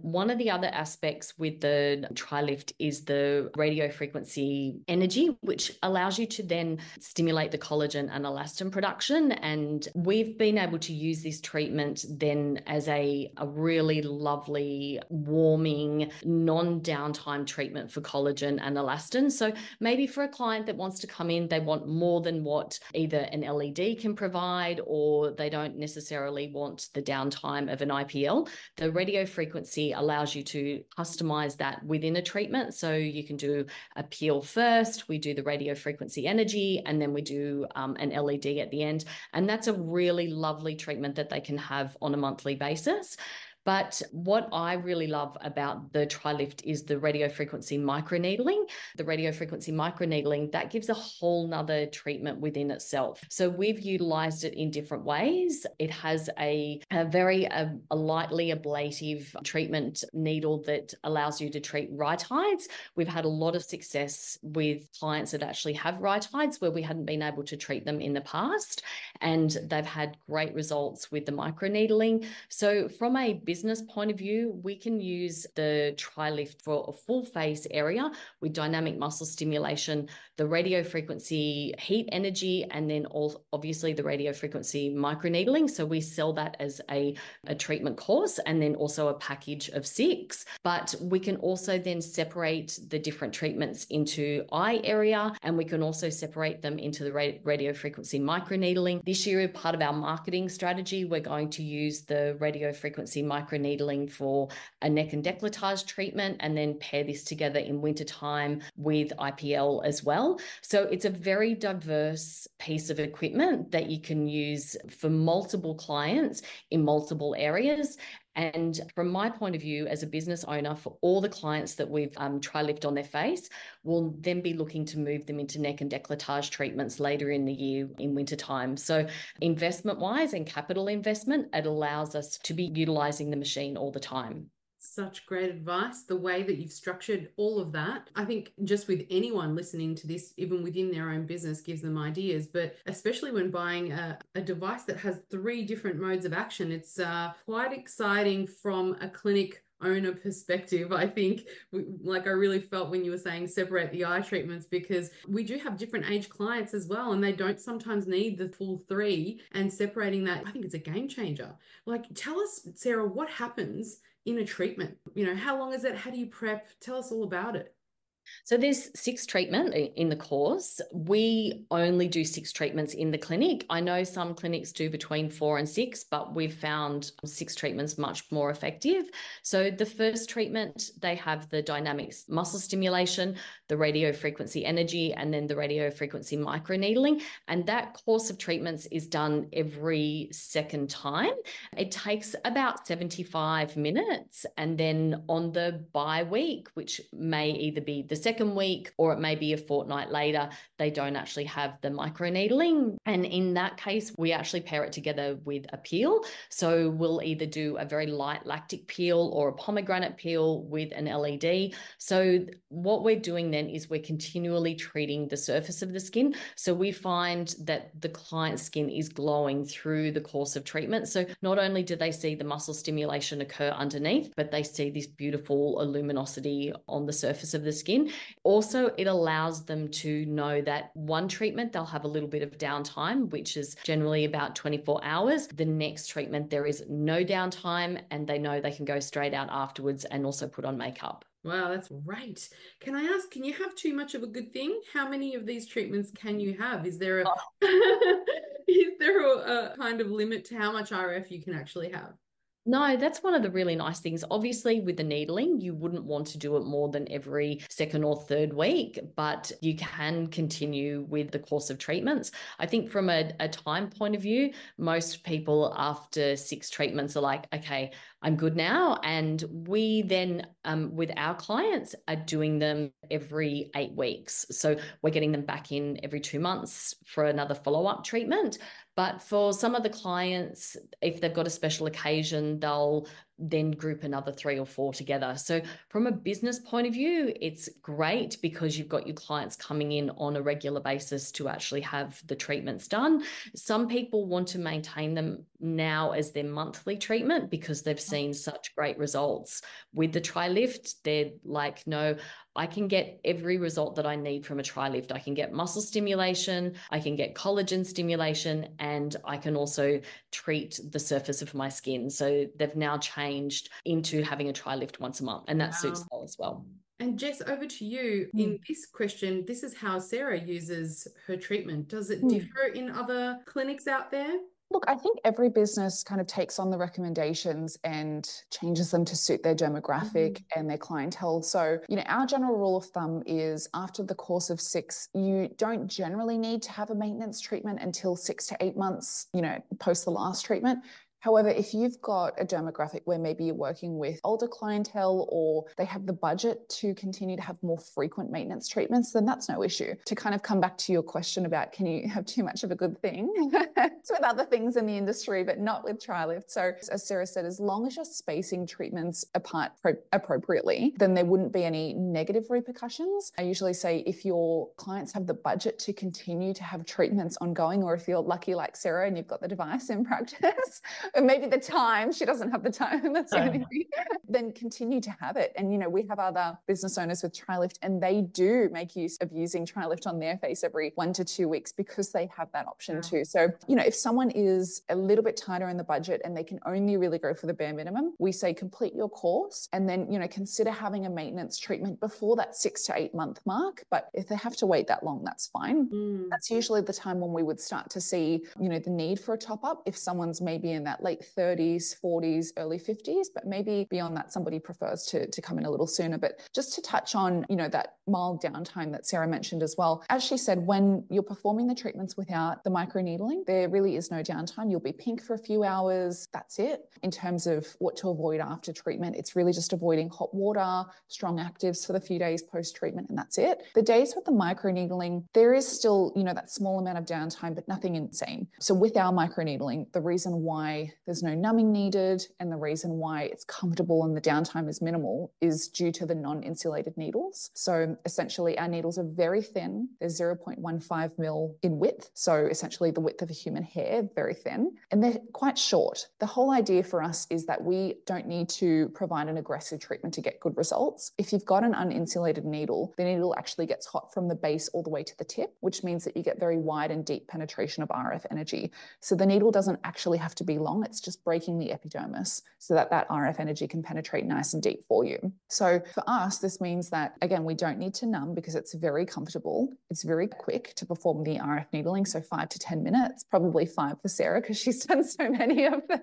One of the other aspects with the TriLift is the radio frequency energy, which allows you to then stimulate the collagen and elastin production. And we've been able to use this treatment then as a, a really lovely, warming, non downtime treatment for collagen and elastin. So maybe for a client that wants to come in, they want more than what either an LED can provide or they don't necessarily want the downtime of an IPL. The radio frequency allows you to customize that within a treatment. So you can do a peel first, we do the radio frequency energy, and then we do um, an LED at the end. And that's a really lovely treatment that they can have on a monthly basis. But what I really love about the TriLift is the radio frequency microneedling. The radio frequency microneedling, that gives a whole nother treatment within itself. So we've utilized it in different ways. It has a, a very a, a lightly ablative treatment needle that allows you to treat rhytides. We've had a lot of success with clients that actually have rhytides where we hadn't been able to treat them in the past. And they've had great results with the microneedling. So from a business business point of view, we can use the TriLift for a full face area with dynamic muscle stimulation, the radio frequency heat energy, and then all, obviously the radio frequency microneedling. So we sell that as a, a treatment course and then also a package of six. But we can also then separate the different treatments into eye area and we can also separate them into the radio frequency microneedling. This year, part of our marketing strategy, we're going to use the radio frequency microneedling for a neck and decolletage treatment, and then pair this together in wintertime with IPL as well. So it's a very diverse piece of equipment that you can use for multiple clients in multiple areas. And from my point of view, as a business owner, for all the clients that we've um, TriLift on their face, we'll then be looking to move them into neck and decolletage treatments later in the year in winter time. So, investment wise and capital investment, it allows us to be utilizing the machine all the time such great advice. The way that you've structured all of that, I think just with anyone listening to this, even within their own business, gives them ideas. But especially when buying a, a device that has three different modes of action, it's uh, quite exciting from a clinic owner perspective i think like i really felt when you were saying separate the eye treatments because we do have different age clients as well and they don't sometimes need the full three and separating that i think it's a game changer like tell us sarah what happens in a treatment? You know, how long is it? How do you prep? Tell us all about it. So there's six treatment in the course. We only do six treatments in the clinic. I know some clinics do between four and six, but we've found six treatments much more effective. So the first treatment, they have the dynamics muscle stimulation, the radio frequency energy, and then the radio frequency microneedling. And that course of treatments is done every second time. It takes about 75 minutes. And then on the bi week, which may either be the second week or it may be a fortnight later, they don't actually have the microneedling. And in that case, we actually pair it together with a peel. So we'll either do a very light lactic peel or a pomegranate peel with an LED. So what we're doing then is we're continually treating the surface of the skin. So we find that the client's skin is glowing through the course of treatment. So not only do they see the muscle stimulation occur underneath, but they see this beautiful luminosity on the surface of the skin. Also, it allows them to know that one treatment, they'll have a little bit of downtime, which is generally about 24 hours. The next treatment, there is no downtime, and they know they can go straight out afterwards and also put on makeup. Wow, that's great. Can I ask, can you have too much of a good thing? How many of these treatments can you have? Is there a oh. is there a, a kind of limit to how much RF you can actually have? No, that's one of the really nice things. Obviously, with the needling, you wouldn't want to do it more than every second or third week, but you can continue with the course of treatments. I think from a, a time point of view, most people after six treatments are like, okay, I'm good now. And we then, um, with our clients, are doing them every eight weeks. So we're getting them back in every two months for another follow up treatment. But for some of the clients, if they've got a special occasion, they'll then group another three or four together. So, from a business point of view, it's great because you've got your clients coming in on a regular basis to actually have the treatments done. Some people want to maintain them now as their monthly treatment because they've oh. seen such great results with the TriLift. They're like, no, I can get every result that I need from a TriLift. I can get muscle stimulation, I can get collagen stimulation, and I can also treat the surface of my skin. So they've now changed into having a TriLift once a month, and that wow. suits well as well. And Jess, over to you. Mm. In this question, this is how Sarah uses her treatment. Does it mm. differ in other clinics out there? Look, I think every business kind of takes on the recommendations and changes them to suit their demographic mm-hmm. and their clientele. So, you know, our general rule of thumb is after the course of six, you don't generally need to have a maintenance treatment until six to eight months, you know, post the last treatment. However, if you've got a demographic where maybe you're working with older clientele or they have the budget to continue to have more frequent maintenance treatments, then that's no issue. To kind of come back to your question about can you have too much of a good thing? it's with other things in the industry, but not with TriLift. So, as Sarah said, as long as you're spacing treatments apart pro- appropriately, then there wouldn't be any negative repercussions. I usually say if your clients have the budget to continue to have treatments ongoing, or if you're lucky like Sarah and you've got the device in practice, maybe the time. She doesn't have the time. That's the only thing. Then continue to have it. And you know we have other business owners with TriLift and they do make use of using TriLift on their face every one to two weeks because they have that option yeah. too. So you know if someone is a little bit tighter in the budget and they can only really go for the bare minimum we say complete your course and then you know consider having a maintenance treatment before that six to eight month mark. But if they have to wait that long that's fine. Mm. that's usually the time when we would start to see you know the need for a top up. If someone's maybe in that late 30s, 40s, early 50s, but maybe beyond that, somebody prefers to, to come in a little sooner. But just to touch on, you know, that mild downtime that Sarah mentioned as well, as she said, when you're performing the treatments without the microneedling, there really is no downtime. You'll be pink for a few hours. That's it. In terms of what to avoid after treatment, it's really just avoiding hot water, strong actives for the few days post treatment, and that's it. The days with the microneedling, there is still, you know, that small amount of downtime, but nothing insane. So with our microneedling, the reason why there's no numbing needed, and the reason why it's comfortable and the downtime is minimal is due to the non insulated needles. So essentially, our needles are very thin, they're 0.15 mil in width. So essentially, the width of a human hair, very thin, and they're quite short. The whole idea for us is that we don't need to provide an aggressive treatment to get good results. If you've got an uninsulated needle, the needle actually gets hot from the base all the way to the tip, which means that you get very wide and deep penetration of RF energy. So the needle doesn't actually have to be long it's just breaking the epidermis so that that RF energy can penetrate nice and deep for you. So for us, this means that, again, we don't need to numb because it's very comfortable. It's very quick to perform the RF needling. So five to 10 minutes, probably five for Sarah because she's done so many of them.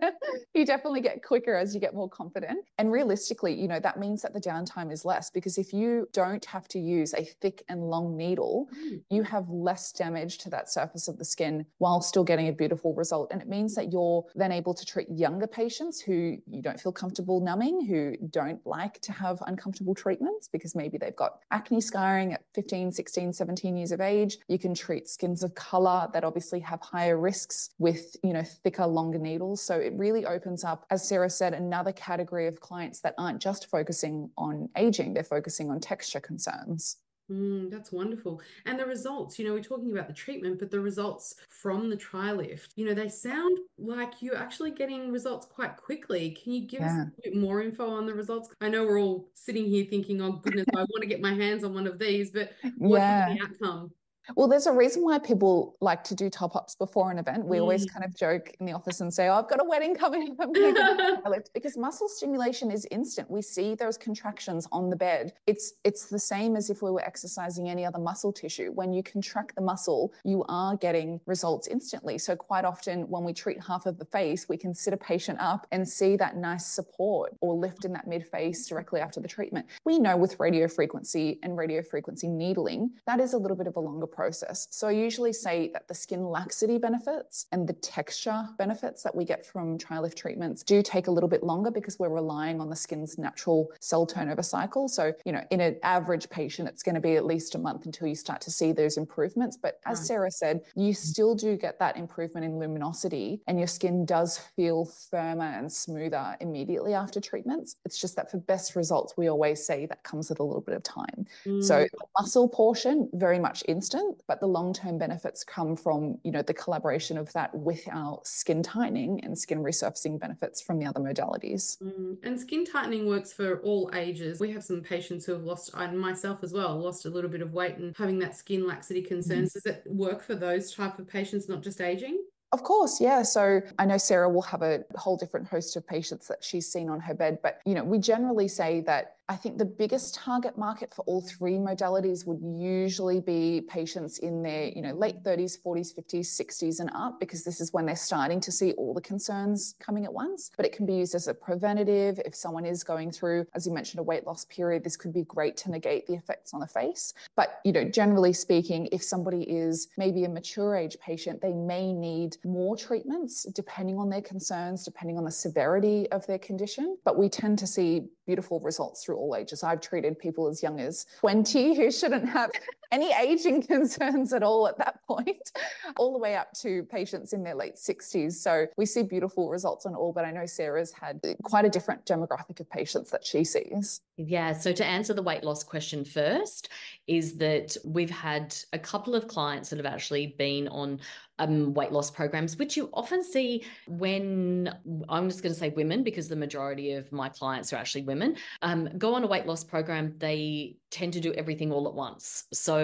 you definitely get quicker as you get more confident. And realistically, you know, that means that the downtime is less because if you don't have to use a thick and long needle, mm. you have less damage to that surface of the skin while still getting a beautiful result. And it means that you're then able to treat younger patients who you don't feel comfortable numbing, who don't like to have uncomfortable treatments because maybe they've got acne scarring at 15, 16, 17 years of age. You can treat skins of color that obviously have higher risks with, you know, thicker, longer needles. So it really opens up, as Sarah said, another category of clients that aren't just focusing on aging, they're focusing on texture concerns. Mm, that's wonderful. And the results, you know, we're talking about the treatment, but the results from the TriLift, you know, they sound like you're actually getting results quite quickly. Can you give yeah. us a bit more info on the results? I know we're all sitting here thinking, oh, goodness, I want to get my hands on one of these, but what's yeah. the outcome? Well, there's a reason why people like to do top ups before an event. We mm. always kind of joke in the office and say, oh, I've got a wedding coming up. I'm going to because muscle stimulation is instant. We see those contractions on the bed. It's it's the same as if we were exercising any other muscle tissue. When you contract the muscle, you are getting results instantly. So quite often when we treat half of the face, we can sit a patient up and see that nice support or lift in that mid face directly after the treatment. We know with radio frequency and radio frequency needling, that is a little bit of a longer process. So I usually say that the skin laxity benefits and the texture benefits that we get from TriLift treatments do take a little bit longer because we're relying on the skin's natural cell turnover cycle. So, you know, in an average patient, it's going to be at least a month until you start to see those improvements. But as right. Sarah said, you still do get that improvement in luminosity and your skin does feel firmer and smoother immediately after treatments. It's just that for best results, we always say that comes with a little bit of time. Mm. So the muscle portion, very much instant, but the long-term benefits come from, you know, the collaboration of that with our skin tightening and skin resurfacing benefits from the other modalities. Mm. And skin tightening works for all ages. We have some patients who have lost, and myself as well, lost a little bit of weight and having that skin laxity concerns. Mm. Does it work for those type of patients, not just aging? Of course, yeah. So I know Sarah will have a whole different host of patients that she's seen on her bed, but you know, we generally say that I think the biggest target market for all three modalities would usually be patients in their, you know, late 30s, 40s, 50s, 60s and up because this is when they're starting to see all the concerns coming at once. But it can be used as a preventative if someone is going through, as you mentioned, a weight loss period, this could be great to negate the effects on the face. But, you know, generally speaking, if somebody is maybe a mature age patient, they may need more treatments depending on their concerns, depending on the severity of their condition. But we tend to see beautiful results through all ages. I've treated people as young as 20 who shouldn't have any aging concerns at all at that point, all the way up to patients in their late 60s. So we see beautiful results on all, but I know Sarah's had quite a different demographic of patients that she sees. Yeah. So to answer the weight loss question first, is that we've had a couple of clients that have actually been on um, weight loss programs, which you often see when I'm just going to say women, because the majority of my clients are actually women, um, go on a weight loss program. They tend to do everything all at once. So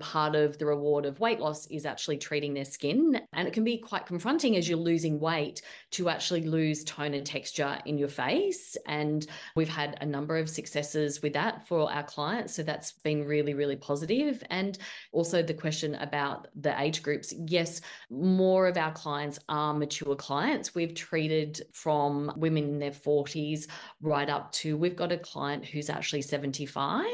part of the reward of weight loss is actually treating their skin. And it can be quite confronting as you're losing weight to actually lose tone and texture in your face. And we've had a number of successes with that for our clients. So that's been really, really positive. And also the question about the age groups. Yes, more of our clients are mature clients. We've treated from women in their 40s right up to we've got a client who's actually 75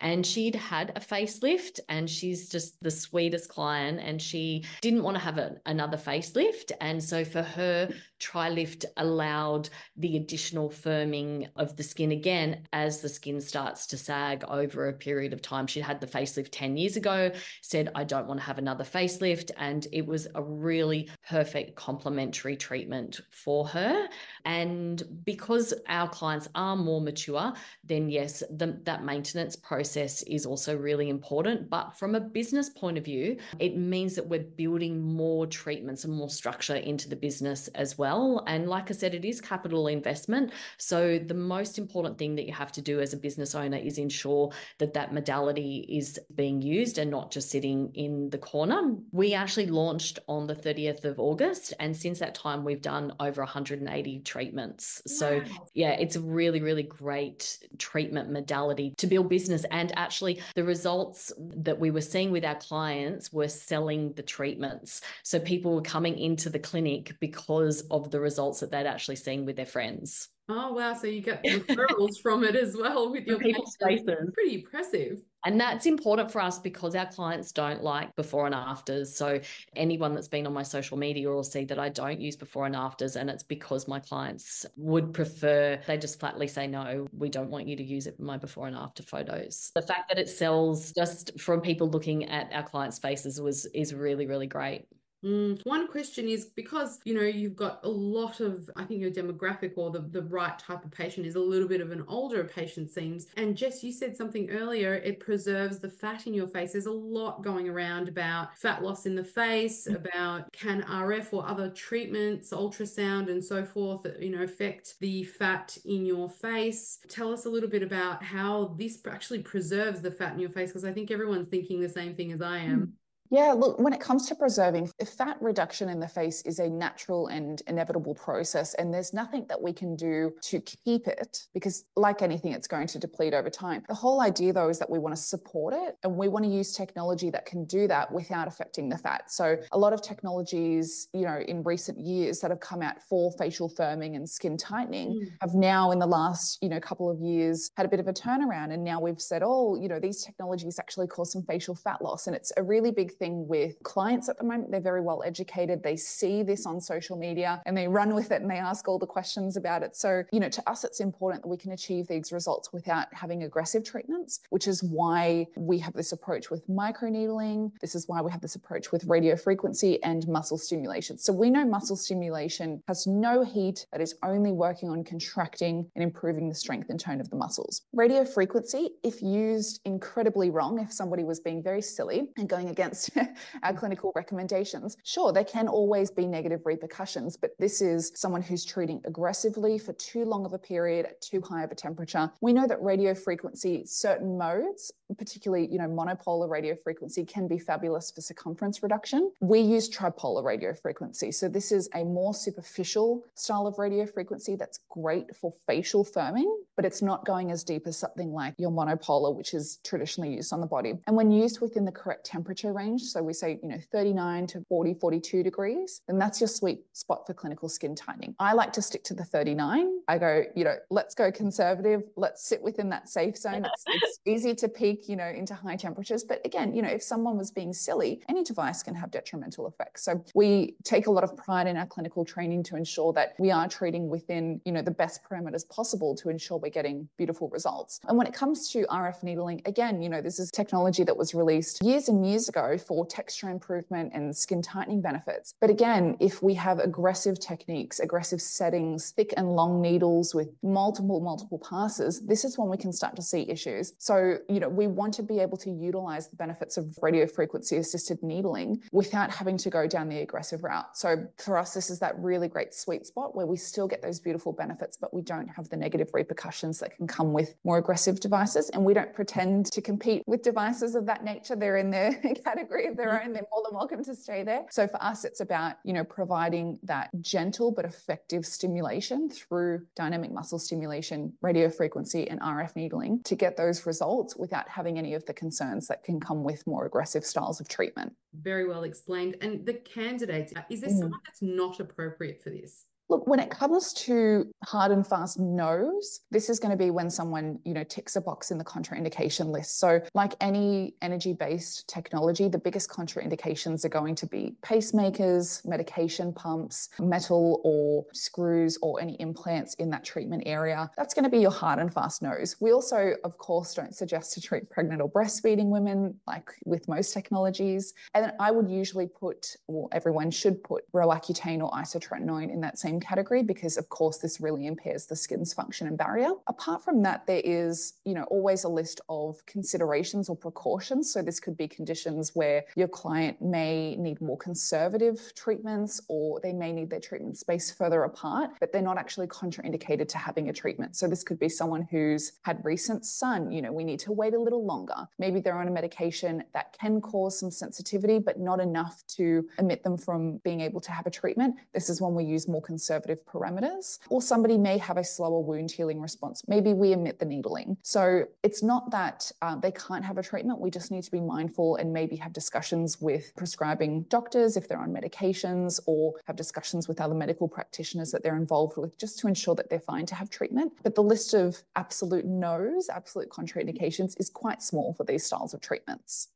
and she'd had a facelift and she's just the sweetest client and she didn't want to have a, another facelift and so for her TriLift allowed the additional firming of the skin again as the skin starts to sag over a period of time. She had the facelift 10 years ago, said, I don't want to have another facelift. And it was a really perfect complementary treatment for her. And because our clients are more mature, then yes, the, that maintenance process is also really important. But from a business point of view, it means that we're building more treatments and more structure into the business as well. And like I said, it is capital investment. So the most important thing that you have to do as a business owner is ensure that that modality is being used and not just sitting in the corner. We actually launched on the 30th of August. And since that time, we've done over 180 treatments. So, yeah, it's a really, really great treatment modality to build business. And actually, the results that we were seeing with our clients were selling the treatments. So people were coming into the clinic because of the results that they'd actually seen with their friends. Oh wow! So you get referrals from it as well with your people's faces. Pretty impressive. And that's important for us because our clients don't like before and afters. So anyone that's been on my social media will see that I don't use before and afters. And it's because my clients would prefer, they just flatly say, no, we don't want you to use it my before and after photos. The fact that it sells just from people looking at our clients' faces was is really, really great. Mm. One question is because you know you've got a lot of I think your demographic or the, the right type of patient is a little bit of an older patient seems and Jess you said something earlier it preserves the fat in your face there's a lot going around about fat loss in the face mm. about can RF or other treatments ultrasound and so forth you know affect the fat in your face tell us a little bit about how this actually preserves the fat in your face because I think everyone's thinking the same thing as I am. Yeah, look, when it comes to preserving, fat reduction in the face is a natural and inevitable process, and there's nothing that we can do to keep it because, like anything, it's going to deplete over time. The whole idea, though, is that we want to support it and we want to use technology that can do that without affecting the fat. So, a lot of technologies, you know, in recent years that have come out for facial firming and skin tightening mm. have now, in the last, you know, couple of years, had a bit of a turnaround. And now we've said, oh, you know, these technologies actually cause some facial fat loss. And it's a really big thing with clients at the moment. They're very well educated. They see this on social media and they run with it and they ask all the questions about it. So, you know, to us, it's important that we can achieve these results without having aggressive treatments, which is why we have this approach with microneedling. This is why we have this approach with radio frequency and muscle stimulation. So we know muscle stimulation has no heat, that is only working on contracting and improving the strength and tone of the muscles. Radio frequency, if used incredibly wrong, if somebody was being very silly and going against our clinical recommendations. Sure, there can always be negative repercussions, but this is someone who's treating aggressively for too long of a period at too high of a temperature. We know that radio frequency, certain modes, particularly, you know, monopolar radio frequency can be fabulous for circumference reduction. We use tripolar radio frequency. So this is a more superficial style of radio frequency that's great for facial firming, but it's not going as deep as something like your monopolar, which is traditionally used on the body. And when used within the correct temperature range, so we say, you know, 39 to 40, 42 degrees, then that's your sweet spot for clinical skin tightening. I like to stick to the 39. I go, you know, let's go conservative. Let's sit within that safe zone. It's, it's easy to peak, you know, into high temperatures. But again, you know, if someone was being silly, any device can have detrimental effects. So we take a lot of pride in our clinical training to ensure that we are treating within, you know, the best parameters possible to ensure we're getting beautiful results. And when it comes to RF needling, again, you know, this is technology that was released years and years ago for texture improvement and skin tightening benefits. But again, if we have aggressive techniques, aggressive settings, thick and long needles with multiple, multiple passes, this is when we can start to see issues. So, you know, we want to be able to utilize the benefits of radio frequency assisted needling without having to go down the aggressive route. So for us, this is that really great sweet spot where we still get those beautiful benefits, but we don't have the negative repercussions that can come with more aggressive devices. And we don't pretend to compete with devices of that nature. They're in their category of their own. They're more than welcome to stay there. So for us, it's about, you know, providing that gentle but effective stimulation through dynamic muscle stimulation, radio frequency, and RF needling to get those results without having any of the concerns that can come with more aggressive styles of treatment. Very well explained. And the candidates, is there mm. someone that's not appropriate for this? Look, when it comes to hard and fast no's, this is going to be when someone, you know, ticks a box in the contraindication list. So, like any energy based technology, the biggest contraindications are going to be pacemakers, medication pumps, metal or screws or any implants in that treatment area. That's going to be your hard and fast no's. We also, of course, don't suggest to treat pregnant or breastfeeding women, like with most technologies. And then I would usually put, or everyone should put, Roaccutane or isotretinoin in that same category because of course this really impairs the skin's function and barrier. Apart from that, there is, you know, always a list of considerations or precautions. So this could be conditions where your client may need more conservative treatments or they may need their treatment space further apart, but they're not actually contraindicated to having a treatment. So this could be someone who's had recent sun, you know, we need to wait a little longer. Maybe they're on a medication that can cause some sensitivity, but not enough to omit them from being able to have a treatment. This is when we use more conservative conservative parameters, or somebody may have a slower wound healing response. Maybe we omit the needling. So it's not that uh, they can't have a treatment. We just need to be mindful and maybe have discussions with prescribing doctors if they're on medications or have discussions with other medical practitioners that they're involved with just to ensure that they're fine to have treatment. But the list of absolute no's, absolute contraindications is quite small for these styles of treatments.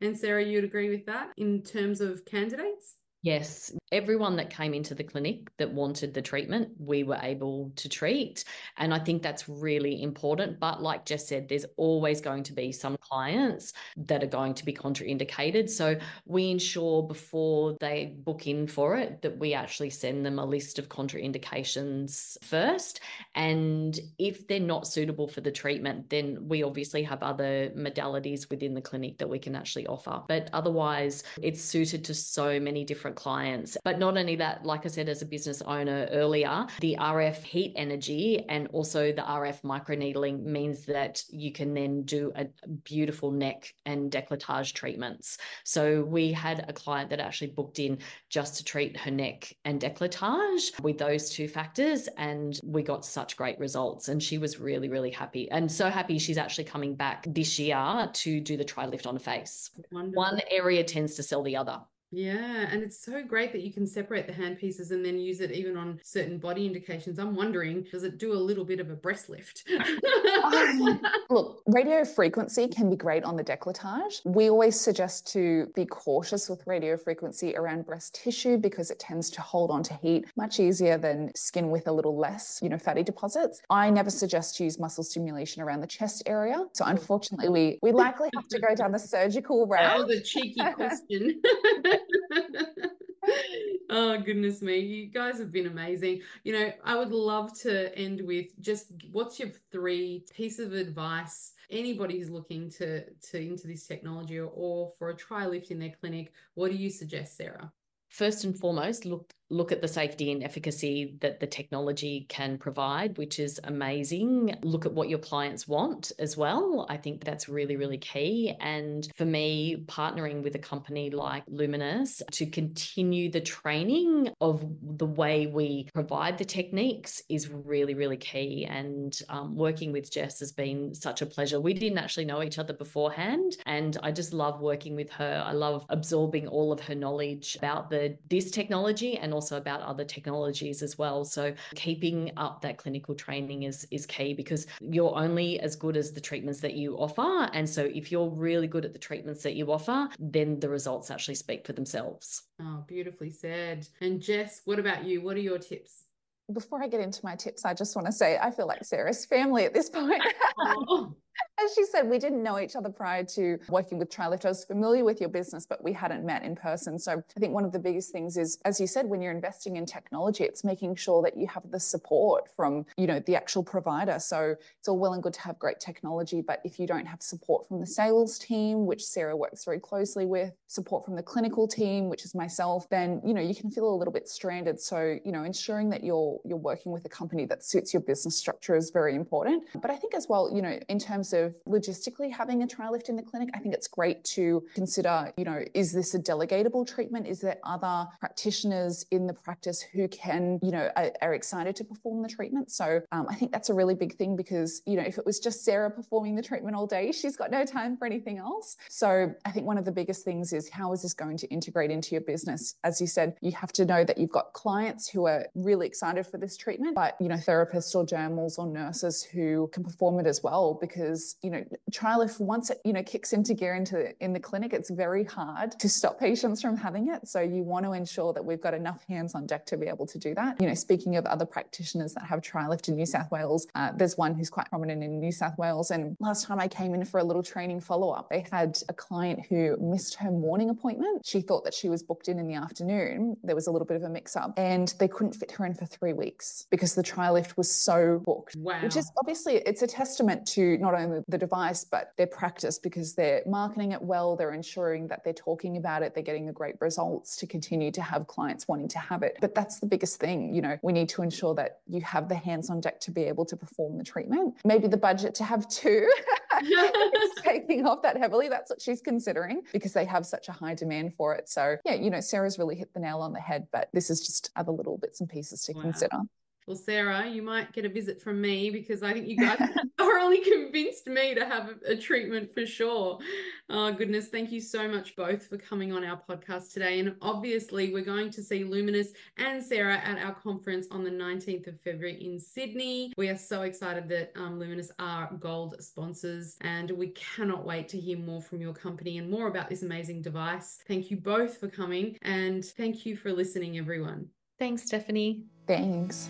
And Sarah, you'd agree with that in terms of candidates? Yes, everyone that came into the clinic that wanted the treatment, we were able to treat. And I think that's really important. But like Jess said, there's always going to be some clients that are going to be contraindicated. So we ensure before they book in for it that we actually send them a list of contraindications first. And if they're not suitable for the treatment, then we obviously have other modalities within the clinic that we can actually offer. But otherwise, it's suited to so many different different clients. But not only that, like I said, as a business owner earlier, the RF heat energy and also the RF microneedling means that you can then do a beautiful neck and decolletage treatments. So we had a client that actually booked in just to treat her neck and decolletage with those two factors. And we got such great results. And she was really, really happy. And so happy she's actually coming back this year to do the TriLift on a face. Wonderful. One area tends to sell the other. Yeah, and it's so great that you can separate the hand pieces and then use it even on certain body indications. I'm wondering, does it do a little bit of a breast lift? um, look, radio frequency can be great on the décolletage. We always suggest to be cautious with radio frequency around breast tissue because it tends to hold on to heat much easier than skin with a little less, you know, fatty deposits. I never suggest to use muscle stimulation around the chest area. So unfortunately, we we likely have to go down the surgical route. Oh, the cheeky question. oh goodness me. You guys have been amazing. You know i would love to end with just what's your three piece of advice anybody who's looking to to into this technology or, or for a TriLift in their clinic? What do you suggest sarah? First and foremost look look at the safety and efficacy that the technology can provide, which is amazing. Look at what your clients want as well. I think that's really, really key. And for me, partnering with a company like Lumenis to continue the training of the way we provide the techniques is really, really key. And um, working with Jess has been such a pleasure. We didn't actually know each other beforehand, and I just love working with her. I love absorbing all of her knowledge about the this technology and also about other technologies as well. So keeping up that clinical training is is key because you're only as good as the treatments that you offer. And so if you're really good at the treatments that you offer, then the results actually speak for themselves. Oh, beautifully said. And Jess, what about you? What are your tips? Before I get into my tips, I just want to say I feel like Sarah's family at this point. Oh as she said, we didn't know each other prior to working with TriLift. I was familiar with your business, but we hadn't met in person. So I think one of the biggest things is, as you said, when you're investing in technology, it's making sure that you have the support from, you know, the actual provider. So it's all well and good to have great technology, but if you don't have support from the sales team, which Sarah works very closely with, support from the clinical team, which is myself, then, you know, you can feel a little bit stranded. So, you know, ensuring that you're you're working with a company that suits your business structure is very important. But I think as well, you know, in terms of logistically having a TriLift in the clinic, I think it's great to consider, you know, is this a delegatable treatment? Is there other practitioners in the practice who can, you know, are, are excited to perform the treatment? So um, I think that's a really big thing because, you know, if it was just Sarah performing the treatment all day, she's got no time for anything else. So I think one of the biggest things is how is this going to integrate into your business? As you said, you have to know that you've got clients who are really excited for this treatment, but, you know, therapists or dermals or nurses who can perform it as well because, you know, trial TriLift, once it, you know, kicks into gear into in the clinic, it's very hard to stop patients from having it. So you want to ensure that we've got enough hands on deck to be able to do that. You know, speaking of other practitioners that have TriLift in New South Wales, uh, there's one who's quite prominent in New South Wales. And last time I came in for a little training follow up, they had a client who missed her morning appointment. She thought that she was booked in in the afternoon. There was a little bit of a mix up and they couldn't fit her in for three weeks because the TriLift was so booked. Wow. Which is obviously, it's a testament to not only the device, but their practice because they're marketing it well, they're ensuring that they're talking about it, they're getting the great results to continue to have clients wanting to have it. But that's the biggest thing, you know, we need to ensure that you have the hands on deck to be able to perform the treatment. Maybe the budget to have two is taking off that heavily. That's what she's considering because they have such a high demand for it. So, yeah, you know, Sarah's really hit the nail on the head, but this is just other little bits and pieces to wow. consider. Well, Sarah, you might get a visit from me because I think you guys thoroughly convinced me to have a, a, treatment for sure. Oh, goodness. Thank you so much both for coming on our podcast today. And obviously, we're going to see Lumenis and Sarah at our conference on the 19th of February in Sydney. We are so excited that um, Lumenis are gold sponsors, and we cannot wait to hear more from your company and more about this amazing device. Thank you both for coming, and thank you for listening, everyone. Thanks, Stephanie. Thanks.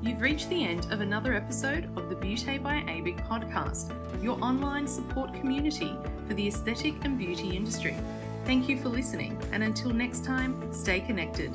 You've reached the end of another episode of the Beauty by ABIC podcast, your online support community for the aesthetic and beauty industry. Thank you for listening, and until next time, stay connected.